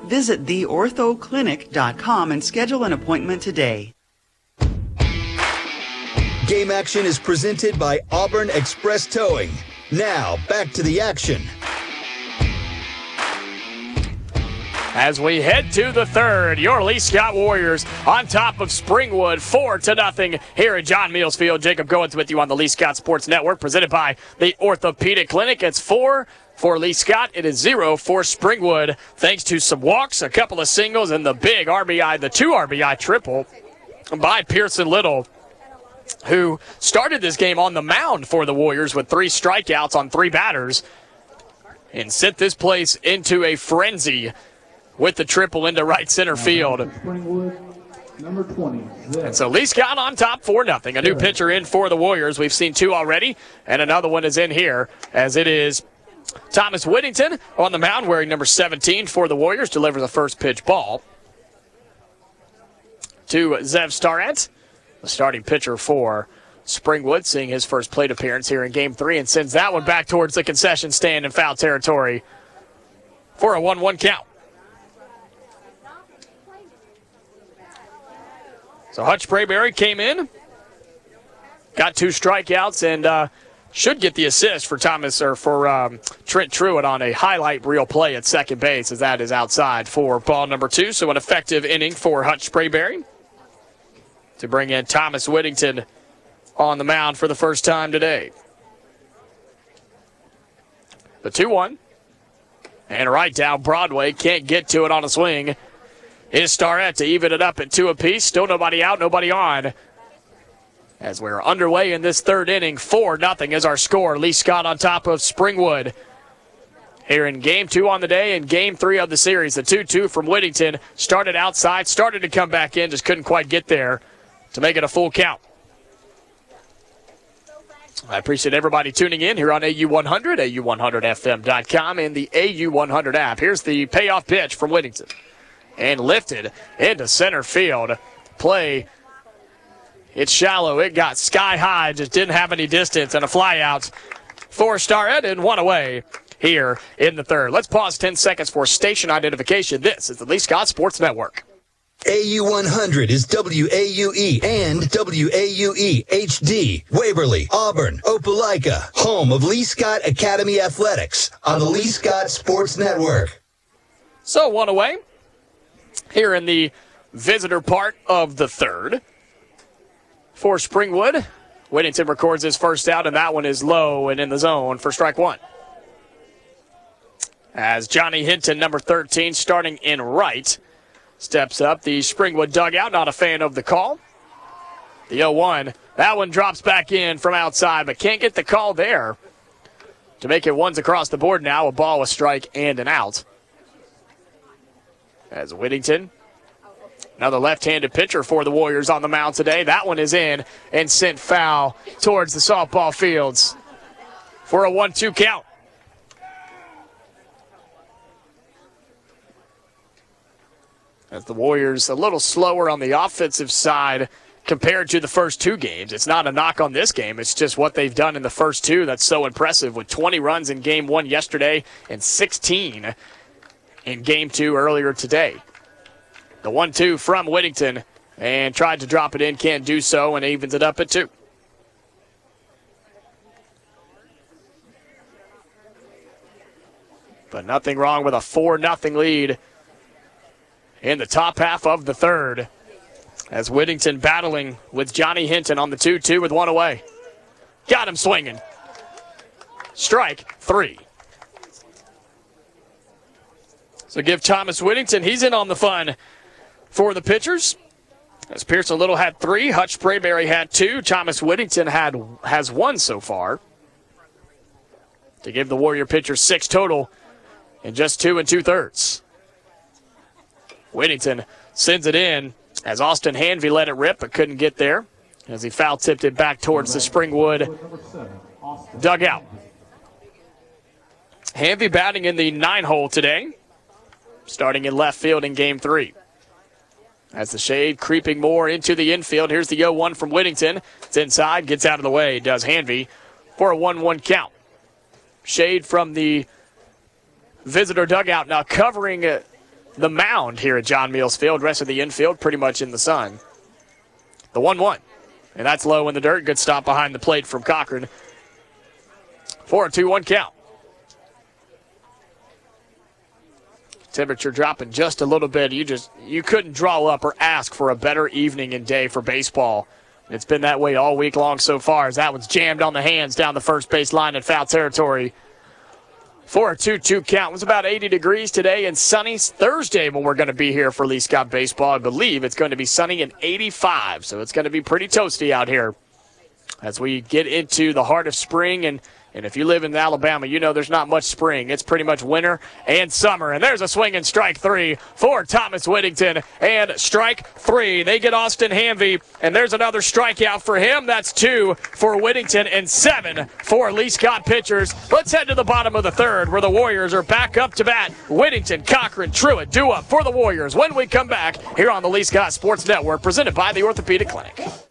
Visit theorthoclinic.com and schedule an appointment today. Game action is presented by Auburn Express Towing. Now, back to the action. As we head to the third, your Lee Scott Warriors on top of Springwood, four to nothing here at John Meals Field. Jacob Goins with you on the Lee Scott Sports Network, presented by the Orthopedic Clinic. It's four for Lee Scott. It is zero for Springwood, thanks to some walks, a couple of singles, and the big RBI, the two RBI triple by Pearson Little who started this game on the mound for the Warriors with three strikeouts on three batters and sent this place into a frenzy with the triple into right center field. Springwood, number 20. And so Lee Scott on top 4 nothing. A new pitcher in for the Warriors. We've seen two already, and another one is in here as it is Thomas Whittington on the mound wearing number 17 for the Warriors. Delivers the first pitch ball to Zev Starrett the starting pitcher for Springwood, seeing his first plate appearance here in game three, and sends that one back towards the concession stand in foul territory for a 1 1 count. So Hutch Sprayberry came in, got two strikeouts, and uh, should get the assist for Thomas or for um, Trent Truitt on a highlight reel play at second base, as that is outside for ball number two. So an effective inning for Hutch Sprayberry to bring in Thomas Whittington on the mound for the first time today. The 2 1. And right down Broadway. Can't get to it on a swing. Is Starrett to even it up at two apiece. Still nobody out, nobody on. As we're underway in this third inning, 4 0 is our score. Lee Scott on top of Springwood. Here in game two on the day and game three of the series. The 2 2 from Whittington started outside, started to come back in, just couldn't quite get there to make it a full count. I appreciate everybody tuning in here on AU100, AU100FM.com, and the AU100 app. Here's the payoff pitch from Whittington. And lifted into center field. Play. It's shallow. It got sky high, just didn't have any distance, and a flyout for Starrett and one away here in the third. Let's pause 10 seconds for station identification. This is the Lee Scott Sports Network. AU100 is WAUE and WAUE HD, Waverly, Auburn, Opelika, home of Lee Scott Academy Athletics on the Lee Scott Sports Network. So one away here in the visitor part of the third for Springwood. Whittington records his first out, and that one is low and in the zone for strike one. As Johnny Hinton, number 13, starting in right steps up. The Springwood dugout, not a fan of the call. The 0 1. That one drops back in from outside, but can't get the call there to make it ones across the board now. A ball, a strike, and an out. As Whittington, another left handed pitcher for the Warriors on the mound today. That one is in and sent foul towards the softball fields for a 1 2 count. As the Warriors a little slower on the offensive side compared to the first two games. It's not a knock on this game. It's just what they've done in the first two that's so impressive with 20 runs in game one yesterday and 16 in game two earlier today. The 1 2 from Whittington and tried to drop it in, can't do so, and evens it up at two. But nothing wrong with a 4 0 lead in the top half of the third. As Whittington battling with Johnny Hinton on the 2 2 with one away. Got him swinging. Strike three. So give Thomas Whittington, he's in on the fun for the pitchers. As Pearson Little had three, Hutch Sprayberry had two, Thomas Whittington had has one so far. To give the Warrior pitcher six total in just two and two thirds. Whittington sends it in as Austin Hanvey let it rip but couldn't get there as he foul tipped it back towards the Springwood dugout. Hanvey batting in the nine hole today, starting in left field in game three. As the shade creeping more into the infield, here's the 0 1 from Whittington. It's inside, gets out of the way, does Hanvey for a 1 1 count. Shade from the visitor dugout now covering uh, the mound here at John Meals Field. Rest of the infield pretty much in the sun. The 1 1. And that's low in the dirt. Good stop behind the plate from Cochran. For a 2 1 count. Temperature dropping just a little bit. You just you couldn't draw up or ask for a better evening and day for baseball. It's been that way all week long so far as that one's jammed on the hands down the first base line in foul territory for a 2 2 count. It was about 80 degrees today and sunny. Thursday when we're going to be here for Lee Scott Baseball. I believe it's going to be sunny and 85, so it's going to be pretty toasty out here as we get into the heart of spring and and if you live in Alabama, you know there's not much spring. It's pretty much winter and summer. And there's a swing and strike three for Thomas Whittington. And strike three. They get Austin Hanvey. And there's another strikeout for him. That's two for Whittington and seven for Lee Scott pitchers. Let's head to the bottom of the third where the Warriors are back up to bat. Whittington, Cochran, Truitt, do up for the Warriors when we come back here on the Lee Scott Sports Network presented by the Orthopedic Clinic.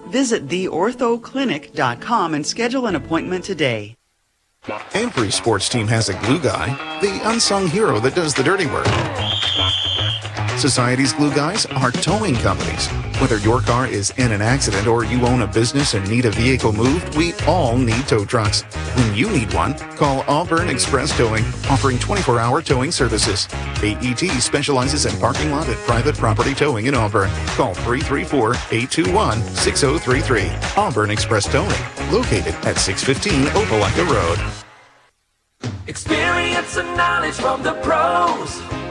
Visit theorthoclinic.com and schedule an appointment today. Every sports team has a glue guy, the unsung hero that does the dirty work. Society's glue guys are towing companies. Whether your car is in an accident or you own a business and need a vehicle moved, we all need tow trucks. When you need one, call Auburn Express Towing, offering 24 hour towing services. AET specializes in parking lot and private property towing in Auburn. Call 334 821 6033. Auburn Express Towing, located at 615 Opelika Road. Experience and knowledge from the pros.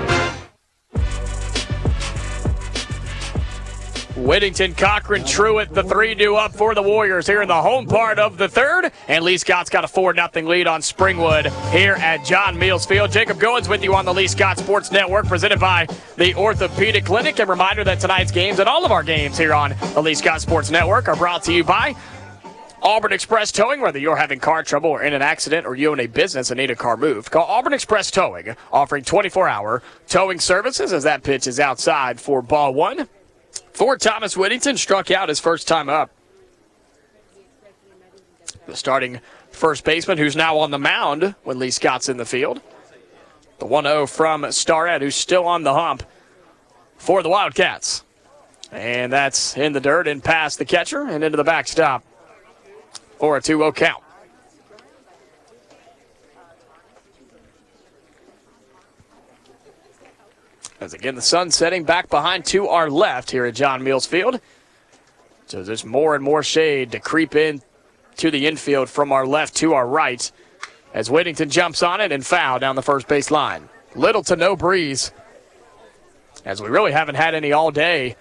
Whittington, Cochran, Truitt, the 3 2 up for the Warriors here in the home part of the third. And Lee Scott's got a 4 0 lead on Springwood here at John Meals Field. Jacob Goins with you on the Lee Scott Sports Network, presented by the Orthopedic Clinic. And reminder that tonight's games and all of our games here on the Lee Scott Sports Network are brought to you by Auburn Express Towing, whether you're having car trouble or in an accident or you own a business and need a car moved, call Auburn Express Towing, offering 24 hour towing services as that pitch is outside for ball one. For Thomas Whittington, struck out his first time up. The starting first baseman, who's now on the mound when Lee Scott's in the field. The 1 0 from Starrett, who's still on the hump for the Wildcats. And that's in the dirt and past the catcher and into the backstop for a 2 0 count. As again, the sun setting back behind to our left here at John Mills Field. So there's more and more shade to creep in to the infield from our left to our right as Whittington jumps on it and foul down the first base line. Little to no breeze as we really haven't had any all day.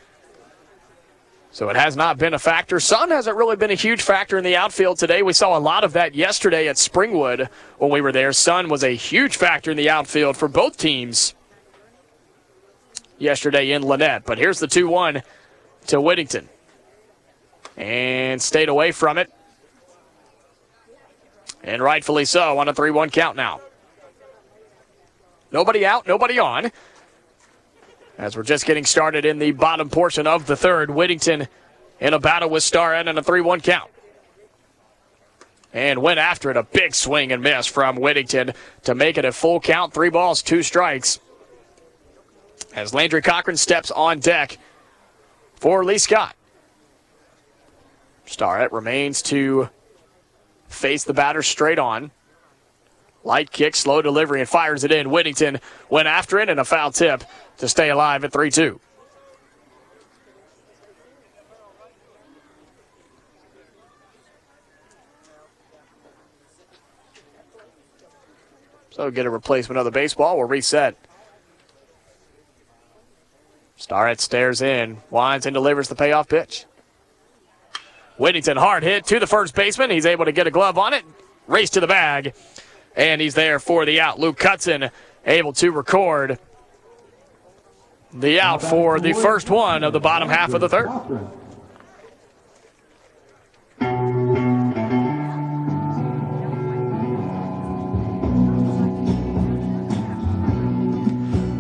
So it has not been a factor. Sun hasn't really been a huge factor in the outfield today. We saw a lot of that yesterday at Springwood when we were there. Sun was a huge factor in the outfield for both teams yesterday in Lanett. But here's the 2 1 to Whittington. And stayed away from it. And rightfully so on a 3 1 count now. Nobody out, nobody on. As we're just getting started in the bottom portion of the third, Whittington in a battle with Starrett and a 3 1 count. And went after it. A big swing and miss from Whittington to make it a full count. Three balls, two strikes. As Landry Cochran steps on deck for Lee Scott. Starrett remains to face the batter straight on. Light kick, slow delivery, and fires it in. Whittington went after it, and a foul tip to stay alive at 3 2. So get a replacement of the baseball. We'll reset. Starrett stares in, winds and delivers the payoff pitch. Whittington hard hit to the first baseman. He's able to get a glove on it, race to the bag, and he's there for the out. Luke Cutson able to record the out for the first one of the bottom half of the third.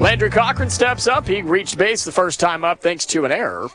Landry Cochran steps up. He reached base the first time up thanks to an error.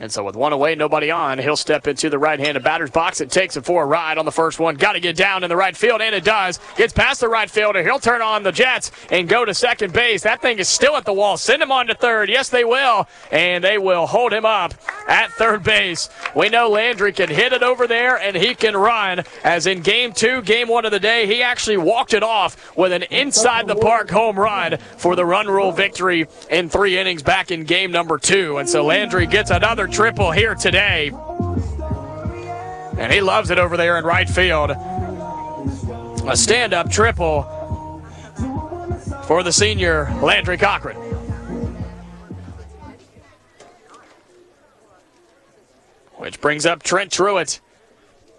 And so with one away, nobody on, he'll step into the right-handed batter's box. It takes him for a ride on the first one. Got to get down in the right field, and it does. Gets past the right fielder. He'll turn on the Jets and go to second base. That thing is still at the wall. Send him on to third. Yes, they will. And they will hold him up at third base. We know Landry can hit it over there, and he can run. As in game two, game one of the day, he actually walked it off with an inside the park home run for the run rule victory in three innings back in game number two. And so Landry gets another triple here today. And he loves it over there in right field. A stand up triple for the senior Landry Cochran. Which brings up Trent Truitt,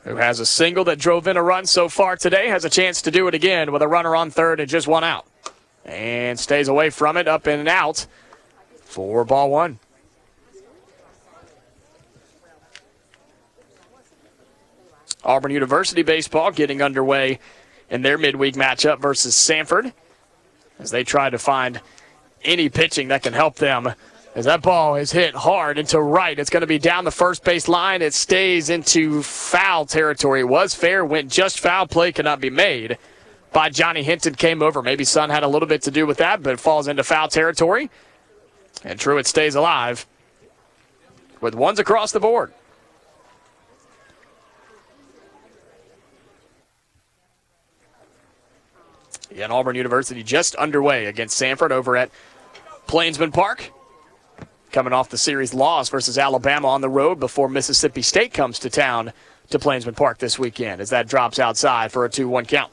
who has a single that drove in a run so far today, has a chance to do it again with a runner on third and just one out. And stays away from it, up and out for ball one. Auburn University baseball getting underway in their midweek matchup versus Samford as they try to find any pitching that can help them. As that ball is hit hard into right, it's going to be down the first base line. It stays into foul territory. It was fair, went just foul. Play cannot be made by Johnny Hinton. Came over. Maybe Sun had a little bit to do with that, but it falls into foul territory. And Truitt stays alive with ones across the board. Again, Auburn University just underway against Samford over at Plainsman Park. Coming off the series loss versus Alabama on the road before Mississippi State comes to town to Plainsman Park this weekend as that drops outside for a 2 1 count.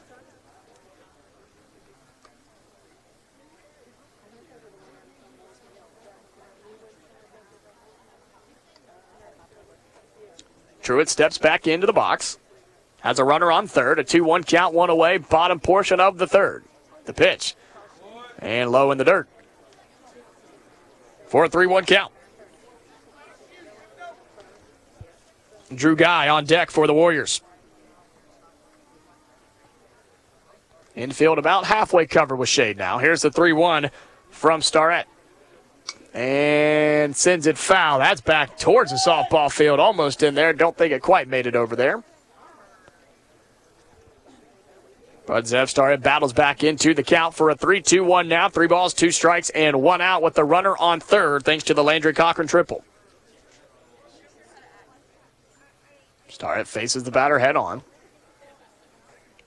Truitt steps back into the box. Has a runner on third, a 2 1 count, one away, bottom portion of the third. The pitch. And low in the dirt. For a 3 1 count. Drew Guy on deck for the Warriors. Infield about halfway covered with shade now. Here's the 3 1 from Starrett. And sends it foul. That's back towards the softball field, almost in there. Don't think it quite made it over there. Bud Zev Starrett, battles back into the count for a 3 2 1 now. Three balls, two strikes, and one out with the runner on third, thanks to the Landry Cochran triple. Starrett faces the batter head on.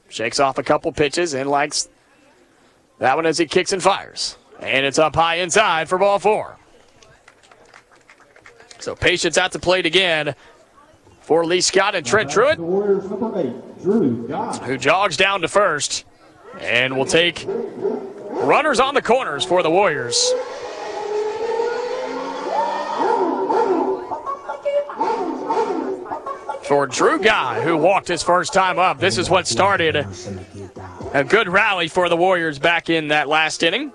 Shakes off a couple pitches and likes that one as he kicks and fires. And it's up high inside for ball four. So patience at the plate again for Lee Scott and Trent Truitt, Warriors number eight, Drew Guy. who jogs down to first and will take runners on the corners for the Warriors. For Drew Guy, who walked his first time up, this is what started a good rally for the Warriors back in that last inning.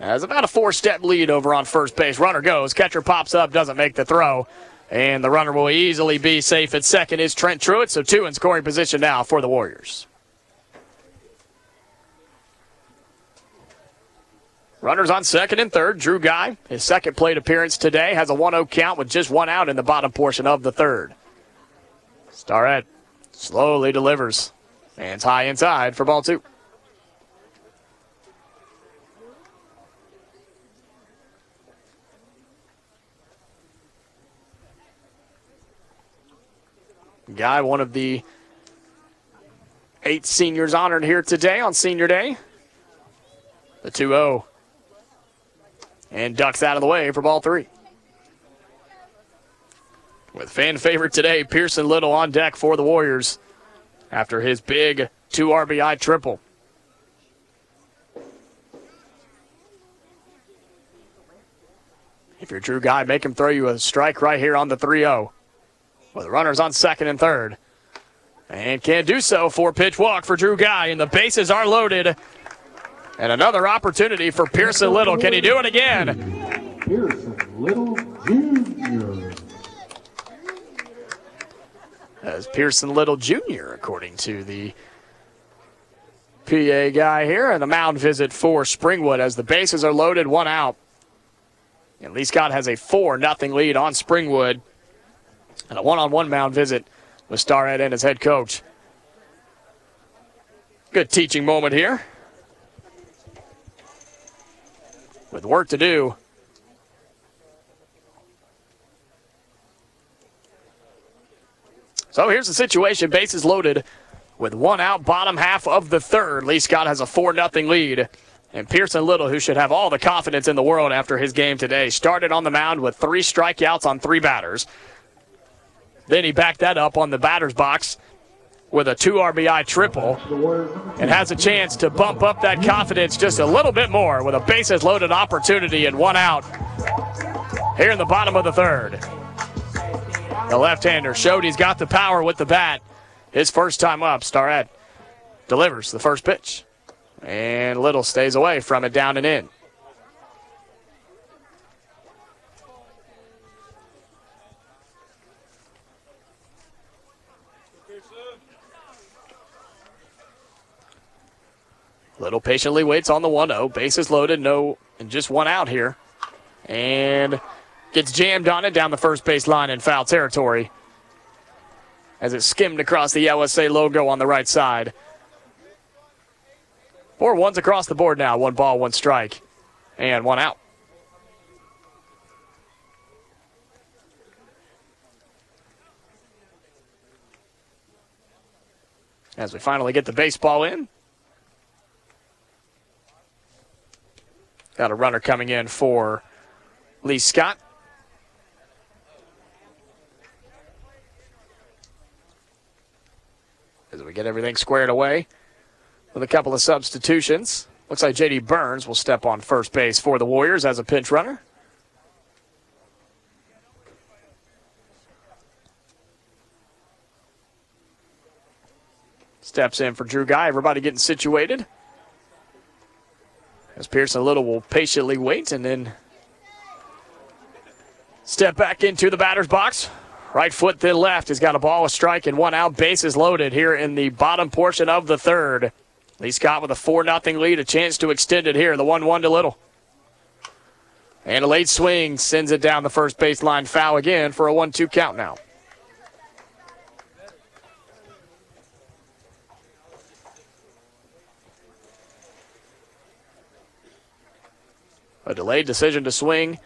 As about a four step lead over on first base. Runner goes. Catcher pops up, doesn't make the throw. And the runner will easily be safe at second is Trent Truitt. So two in scoring position now for the Warriors. Runners on second and third. Drew Guy, his second plate appearance today, has a 1 0 count with just one out in the bottom portion of the third. Starrett slowly delivers. Hands high inside for ball two. Guy, one of the eight seniors honored here today on Senior Day. The 2 0. And ducks out of the way for ball three. With fan favorite today, Pearson Little on deck for the Warriors after his big two RBI triple. If you're Drew Guy, make him throw you a strike right here on the 3 0 with runners on second and third. And can't do so for pitch walk for Drew Guy, and the bases are loaded. And another opportunity for Pearson Little. Can he do it again? Pearson Little Jr. As Pearson Little Jr., according to the PA guy here, and the mound visit for Springwood as the bases are loaded, one out. And Lee Scott has a 4 0 lead on Springwood. And a one on one mound visit with Starrett and his head coach. Good teaching moment here. With work to do. So here's the situation bases loaded with one out, bottom half of the third. Lee Scott has a 4 0 lead. And Pearson Little, who should have all the confidence in the world after his game today, started on the mound with three strikeouts on three batters. Then he backed that up on the batter's box with a two RBI triple and has a chance to bump up that confidence just a little bit more with a bases loaded opportunity and one out here in the bottom of the third. The left hander showed he's got the power with the bat. His first time up, Starrett delivers the first pitch. And Little stays away from it down and in. Little patiently waits on the 1 0. Bases loaded, no, and just one out here. And gets jammed on it down the first base line in foul territory as it skimmed across the LSA logo on the right side. Four ones across the board now. One ball, one strike, and one out. As we finally get the baseball in. Got a runner coming in for Lee Scott. As we get everything squared away with a couple of substitutions. Looks like JD Burns will step on first base for the Warriors as a pinch runner. Steps in for Drew Guy. Everybody getting situated. As Pearson Little will patiently wait and then step back into the batter's box. Right foot, then left. He's got a ball, a strike, and one out. Bases loaded here in the bottom portion of the third. Lee Scott with a 4 0 lead, a chance to extend it here. The 1 1 to Little. And a late swing sends it down the first baseline foul again for a 1 2 count now. A delayed decision to swing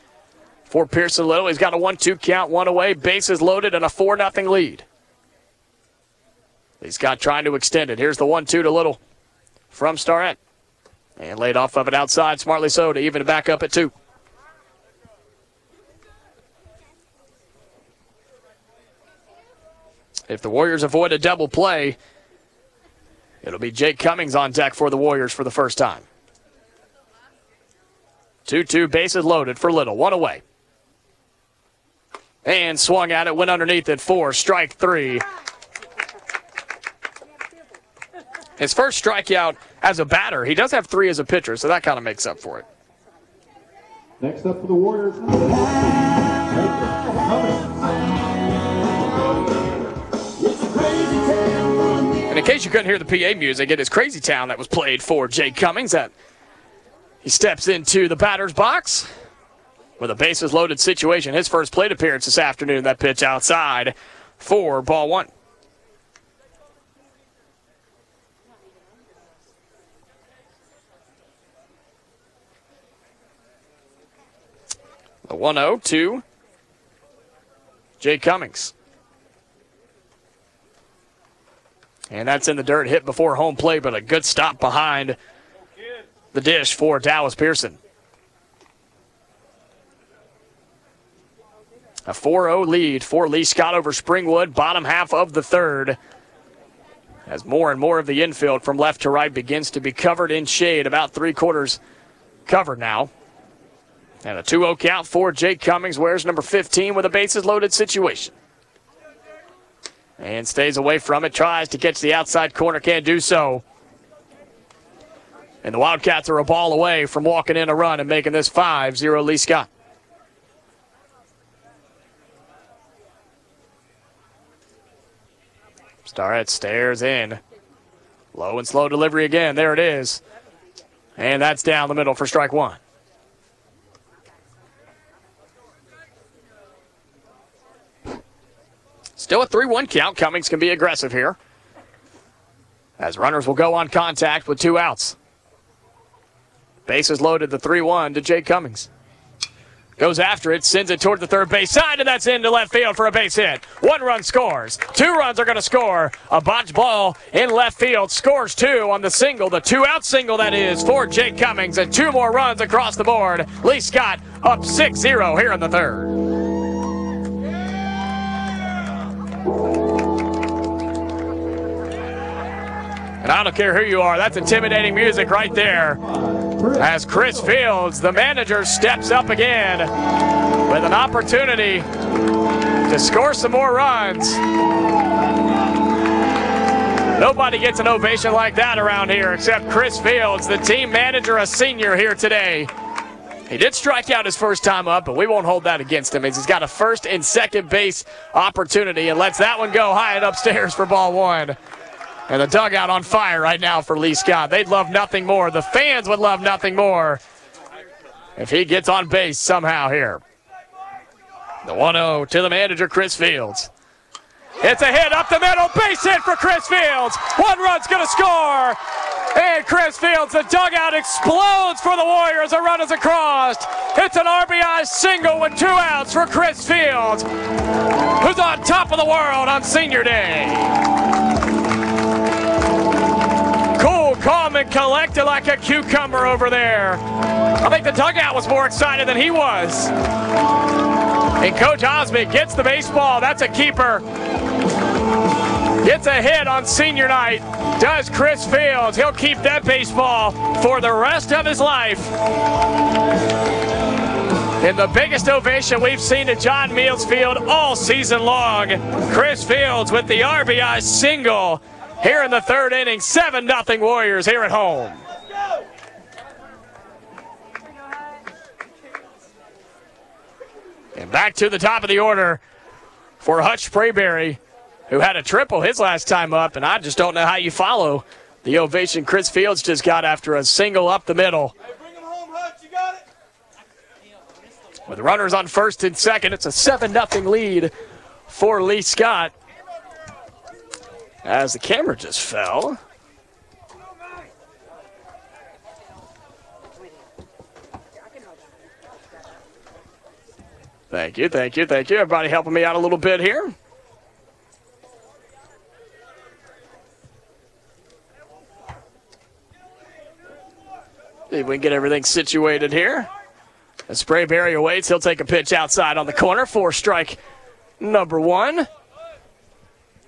for Pearson Little. He's got a 1 2 count, one away, bases loaded, and a 4 0 lead. He's got trying to extend it. Here's the 1 2 to Little. from Starrett. And laid off of it outside, smartly so, to even it back up at two. If the Warriors avoid a double play, it'll be Jake Cummings on deck for the Warriors for the first time. 2 2 bases loaded for Little. One away. And swung at it, went underneath it. Four, strike three. His first strikeout as a batter. He does have three as a pitcher, so that kind of makes up for it. Next up for the Warriors. And in case you couldn't hear the PA music, it is Crazy Town that was played for Jake Cummings. That he steps into the batter's box with a bases loaded situation. His first plate appearance this afternoon. That pitch outside for ball one. The 1 0 to Jake Cummings. And that's in the dirt, hit before home plate, but a good stop behind the dish for Dallas Pearson. A 4 0 lead for Lee Scott over Springwood, bottom half of the third. As more and more of the infield from left to right begins to be covered in shade, about three quarters covered now. And a 2 0 count for Jake Cummings, wears number 15 with a bases loaded situation. And stays away from it, tries to catch the outside corner, can't do so. And the Wildcats are a ball away from walking in a run and making this 5 0 Lee Scott. Starrett stares in. Low and slow delivery again. There it is. And that's down the middle for strike one. Still a 3 1 count. Cummings can be aggressive here. As runners will go on contact with two outs. Bases loaded, the 3 1 to Jake Cummings. Goes after it, sends it toward the third base side, and that's into left field for a base hit. One run scores. Two runs are going to score. A botched ball in left field scores two on the single, the two out single that is for Jake Cummings, and two more runs across the board. Lee Scott up 6 0 here in the third. And I don't care who you are, that's intimidating music right there. As Chris Fields, the manager, steps up again with an opportunity to score some more runs. Nobody gets an ovation like that around here except Chris Fields, the team manager, a senior here today. He did strike out his first time up, but we won't hold that against him he's got a first and second base opportunity and lets that one go high and upstairs for ball one. And the dugout on fire right now for Lee Scott. They'd love nothing more. The fans would love nothing more if he gets on base somehow here. The 1 0 to the manager, Chris Fields. It's a hit up the middle, base hit for Chris Fields. One run's going to score. And Chris Fields, the dugout explodes for the Warriors. A run is across. It's an RBI single with two outs for Chris Fields, who's on top of the world on senior day. And collected like a cucumber over there. I think the dugout was more excited than he was. And Coach Osby gets the baseball. That's a keeper. Gets a hit on senior night. Does Chris Fields. He'll keep that baseball for the rest of his life. In the biggest ovation we've seen at John Meals Field all season long, Chris Fields with the RBI single here in the third inning. 7 0 Warriors here at home. And back to the top of the order for Hutch Sprayberry, who had a triple his last time up, and I just don't know how you follow the ovation Chris Fields just got after a single up the middle. With runners on first and second, it's a 7 0 lead for Lee Scott. As the camera just fell. Thank you, thank you, thank you. Everybody helping me out a little bit here. See if we can get everything situated here. As Sprayberry awaits, he'll take a pitch outside on the corner for strike number one.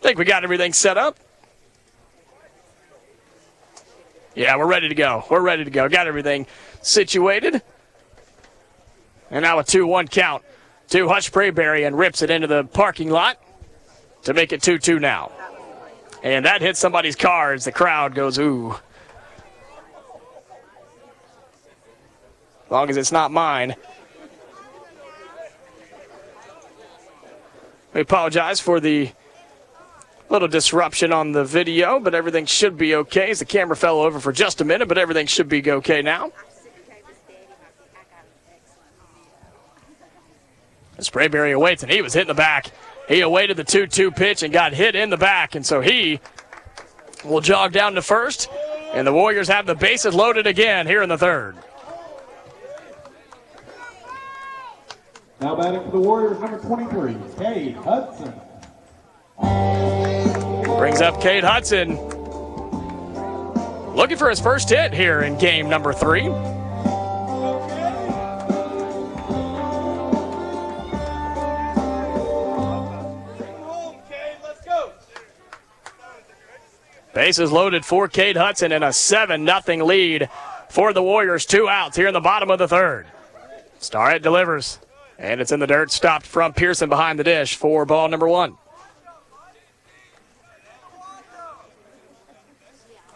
Think we got everything set up. Yeah, we're ready to go. We're ready to go. Got everything situated. And now a 2 1 count to Hutch Sprayberry and rips it into the parking lot to make it 2 2 now. And that hits somebody's car as the crowd goes, ooh. Long as it's not mine. We apologize for the little disruption on the video, but everything should be okay. As the camera fell over for just a minute, but everything should be okay now. Sprayberry awaits, and he was hit in the back. He awaited the 2 2 pitch and got hit in the back, and so he will jog down to first, and the Warriors have the bases loaded again here in the third. Now batting for the Warriors, number 23, Kade Hudson. Brings up Kade Hudson. Looking for his first hit here in game number three. Bases loaded for Kade Hudson and a 7 0 lead for the Warriors. Two outs here in the bottom of the third. Starrett delivers, and it's in the dirt. Stopped from Pearson behind the dish for ball number one.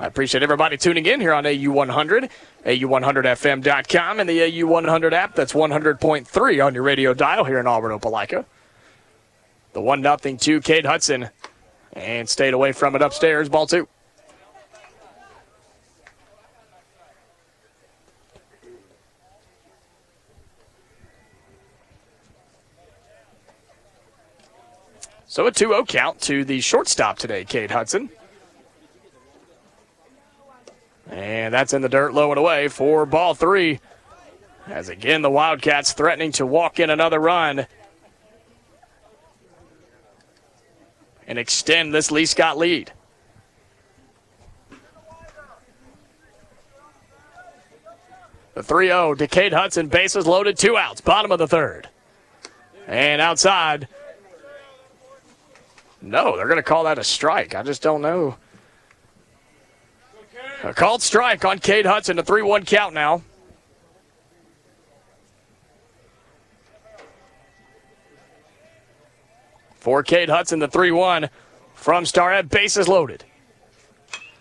I appreciate everybody tuning in here on AU100, AU100FM.com, and the AU100 app. That's 100.3 on your radio dial here in Auburn, Opelika. The 1 0 to Kade Hudson and stayed away from it upstairs. Ball two. So a 2 0 count to the shortstop today, Kade Hudson. And that's in the dirt, low and away for ball three. As again, the Wildcats threatening to walk in another run and extend this Lee Scott lead. The 3 0 to Kade Hudson, bases loaded, two outs, bottom of the third. And outside. No, they're going to call that a strike. I just don't know. A called strike on Kade Hudson, a 3 1 count now. For Kade Hudson, the 3 1 from Starrett, bases loaded.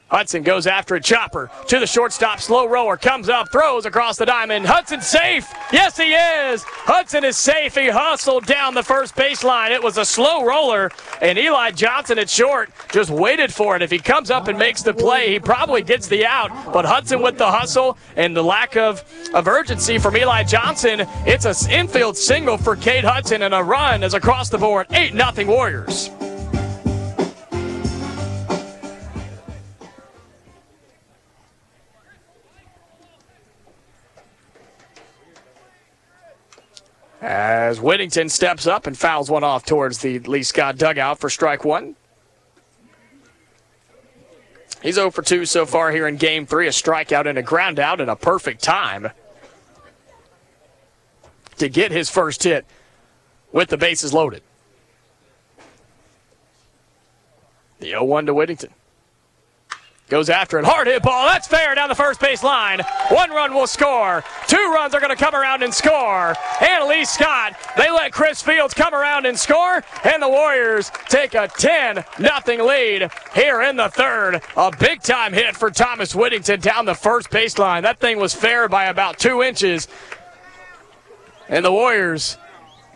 Hudson goes after a chopper to the shortstop. Slow roller comes up, throws across the diamond. Hudson safe. Yes, he is. Hudson is safe. He hustled down the first baseline. It was a slow roller, and Eli Johnson at short just waited for it. If he comes up and makes the play, he probably gets the out. But Hudson with the hustle and the lack of, of urgency from Eli Johnson, it's an infield single for Kade Hudson, and a run is across the board. 8 0 Warriors. As Whittington steps up and fouls one off towards the Lee Scott dugout for strike one. He's 0 for 2 so far here in game three. A strikeout and a ground out and a perfect time to get his first hit with the bases loaded. The 0 1 to Whittington. Goes after it. Hard hit ball. That's fair down the first base line. One run will score. Two runs are going to come around and score. And Lee Scott, they let Chris Fields come around and score. And the Warriors take a 10 0 lead here in the third. A big time hit for Thomas Whittington down the first baseline. That thing was fair by about two inches. And the Warriors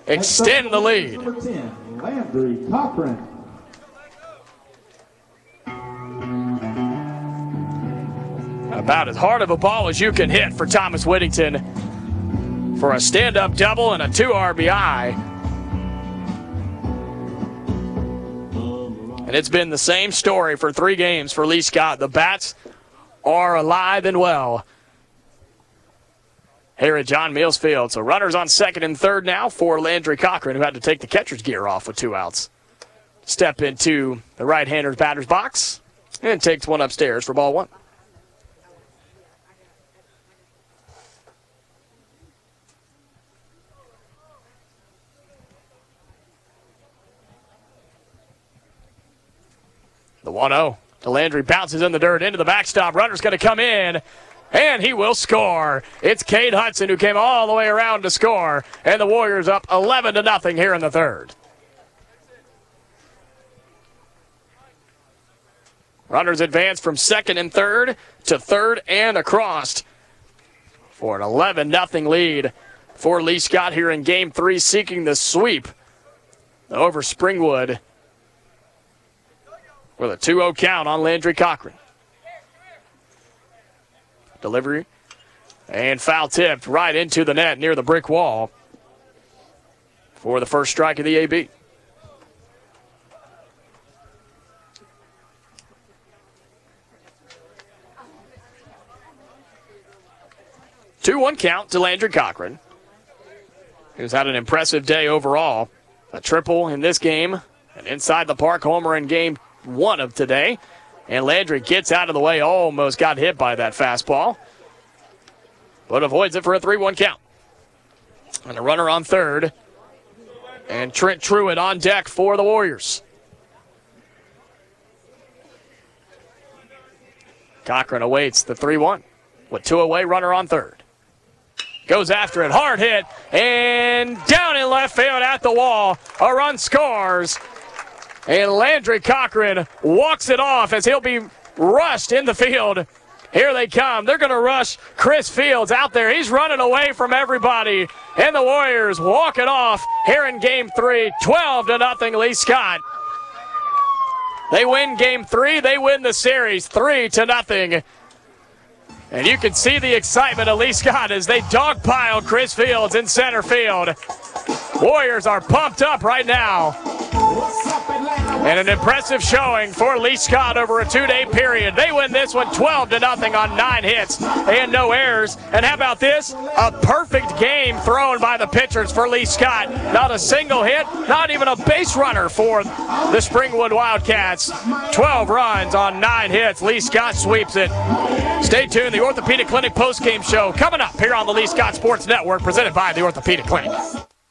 extend the lead. Number 10, Landry Cochran. About as hard of a ball as you can hit for Thomas Whittington for a stand up double and a two RBI. And it's been the same story for three games for Lee Scott. The Bats are alive and well here at John Mills Field. So runners on second and third now for Landry Cochran, who had to take the catcher's gear off with two outs. Step into the right hander's batter's box and takes one upstairs for ball one. The 1 0. Delandry bounces in the dirt into the backstop. Runner's going to come in, and he will score. It's Kade Hudson who came all the way around to score, and the Warriors up 11 to nothing here in the third. Runners advance from second and third to third and across for an 11 0 lead for Lee Scott here in game three, seeking the sweep over Springwood with a 2 0 count on Landry Cochran. Delivery and foul tipped right into the net near the brick wall for the first strike of the AB. 2 1 count to Landry Cochran, who's had an impressive day overall. A triple in this game, an inside the park homer in game one of today. And Landry gets out of the way, almost got hit by that fastball, but avoids it for a 3 1 count. And a runner on third. And Trent Truitt on deck for the Warriors. Cochran awaits the 3 1 with two away, runner on third goes after it. Hard hit and down in left field at the wall. A run scores. And Landry Cochran walks it off as he'll be rushed in the field. Here they come. They're going to rush Chris Fields out there. He's running away from everybody. And the Warriors walk it off here in game three. 12 to nothing, Lee Scott. They win game three. They win the series three to nothing. And you can see the excitement of Lee Scott as they dogpile Chris Fields in center field. Warriors are pumped up right now. And an impressive showing for Lee Scott over a two-day period. They win this one 12 to nothing on nine hits and no errors. And how about this? A perfect game thrown by the pitchers for Lee Scott. Not a single hit, not even a base runner for the Springwood Wildcats. 12 runs on nine hits. Lee Scott sweeps it. Stay tuned. The Orthopedic Clinic post-game show coming up here on the Lee Scott Sports Network, presented by the Orthopedic Clinic.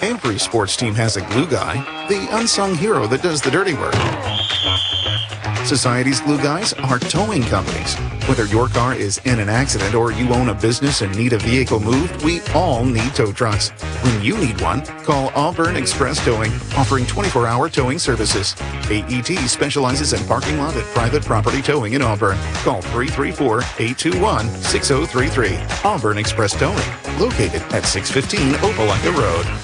Every sports team has a glue guy, the unsung hero that does the dirty work. Society's glue guys are towing companies. Whether your car is in an accident or you own a business and need a vehicle moved, we all need tow trucks. When you need one, call Auburn Express Towing, offering 24 hour towing services. AET specializes in parking lot and private property towing in Auburn. Call 334 821 6033. Auburn Express Towing, located at 615 Opelika Road.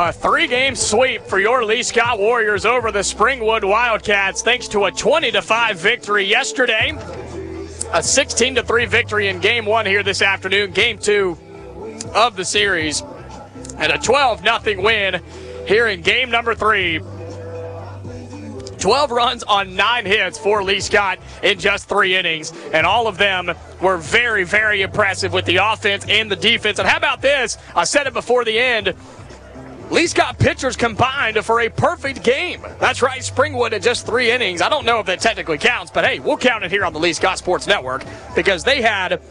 A three game sweep for your Lee Scott Warriors over the Springwood Wildcats thanks to a 20 5 victory yesterday. A 16 3 victory in game one here this afternoon, game two of the series. And a 12 0 win here in game number three. 12 runs on nine hits for Lee Scott in just three innings, and all of them were very, very impressive with the offense and the defense. And how about this? I said it before the end. Lee Scott pitchers combined for a perfect game. That's right, Springwood in just three innings. I don't know if that technically counts, but hey, we'll count it here on the Lee Scott Sports Network because they had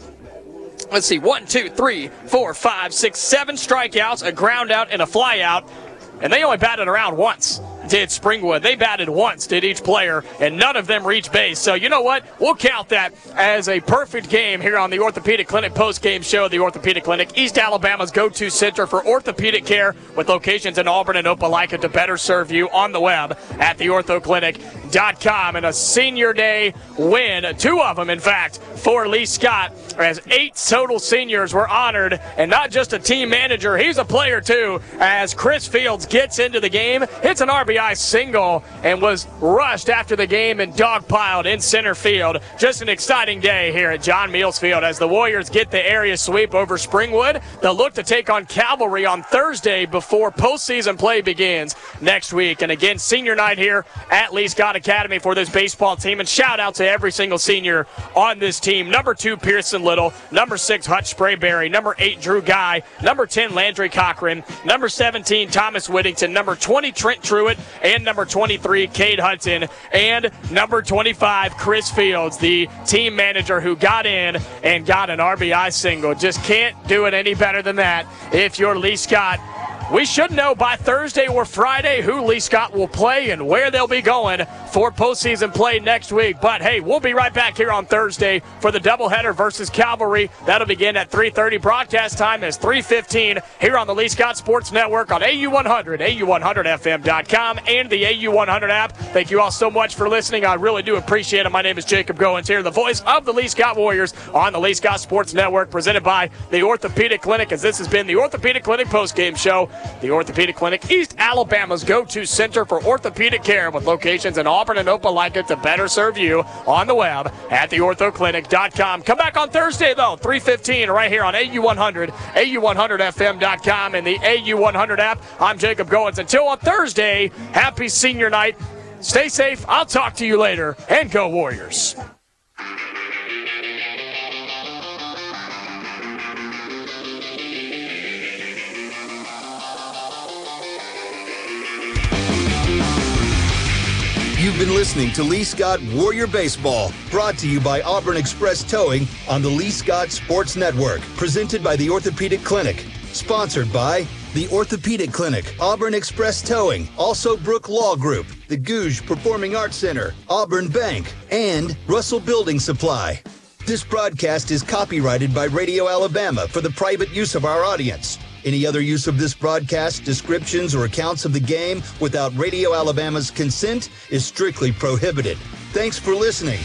let's see, one, two, three, four, five, six, seven strikeouts, a ground out, and a fly out. And they only batted around once did Springwood. They batted once, did each player, and none of them reached base. So you know what? We'll count that as a perfect game here on the Orthopedic Clinic post-game show. The Orthopedic Clinic, East Alabama's go-to center for orthopedic care, with locations in Auburn and Opelika to better serve you on the web at theorthoclinic.com. And a senior day win, two of them, in fact, for Lee Scott, as eight total seniors were honored, and not just a team manager, he's a player too. As Chris Fields gets into the game, hits an RBI RBI single and was rushed after the game and dogpiled in center field. Just an exciting day here at John Meals Field as the Warriors get the area sweep over Springwood. They'll look to take on Cavalry on Thursday before postseason play begins next week. And again, senior night here at Lee Scott Academy for this baseball team. And shout out to every single senior on this team. Number two, Pearson Little. Number six, Hutch Sprayberry. Number eight, Drew Guy. Number 10, Landry Cochran. Number 17, Thomas Whittington. Number 20, Trent Truitt and number 23, Kade Hudson, and number 25, Chris Fields, the team manager who got in and got an RBI single. Just can't do it any better than that if you're Lee Scott. We should know by Thursday or Friday who Lee Scott will play and where they'll be going for postseason play next week. But hey, we'll be right back here on Thursday for the doubleheader versus Cavalry. That'll begin at 3:30. Broadcast time is 3:15 here on the Lee Scott Sports Network on AU100, AU100FM.com, and the AU100 app. Thank you all so much for listening. I really do appreciate it. My name is Jacob Goins here, the voice of the Lee Scott Warriors on the Lee Scott Sports Network, presented by the Orthopedic Clinic. As this has been the Orthopedic Clinic postgame show. The Orthopedic Clinic, East Alabama's go to center for orthopedic care with locations in Auburn and Opelika to better serve you on the web at theorthoclinic.com. Come back on Thursday, though, 315 right here on AU100, AU100FM.com, and the AU100 app. I'm Jacob Goins. Until on Thursday, happy senior night. Stay safe. I'll talk to you later, and go Warriors. You've been listening to Lee Scott Warrior Baseball, brought to you by Auburn Express Towing on the Lee Scott Sports Network, presented by the Orthopedic Clinic, sponsored by the Orthopedic Clinic, Auburn Express Towing, also Brook Law Group, the Gogue Performing Arts Center, Auburn Bank, and Russell Building Supply. This broadcast is copyrighted by Radio Alabama for the private use of our audience. Any other use of this broadcast, descriptions, or accounts of the game without Radio Alabama's consent is strictly prohibited. Thanks for listening.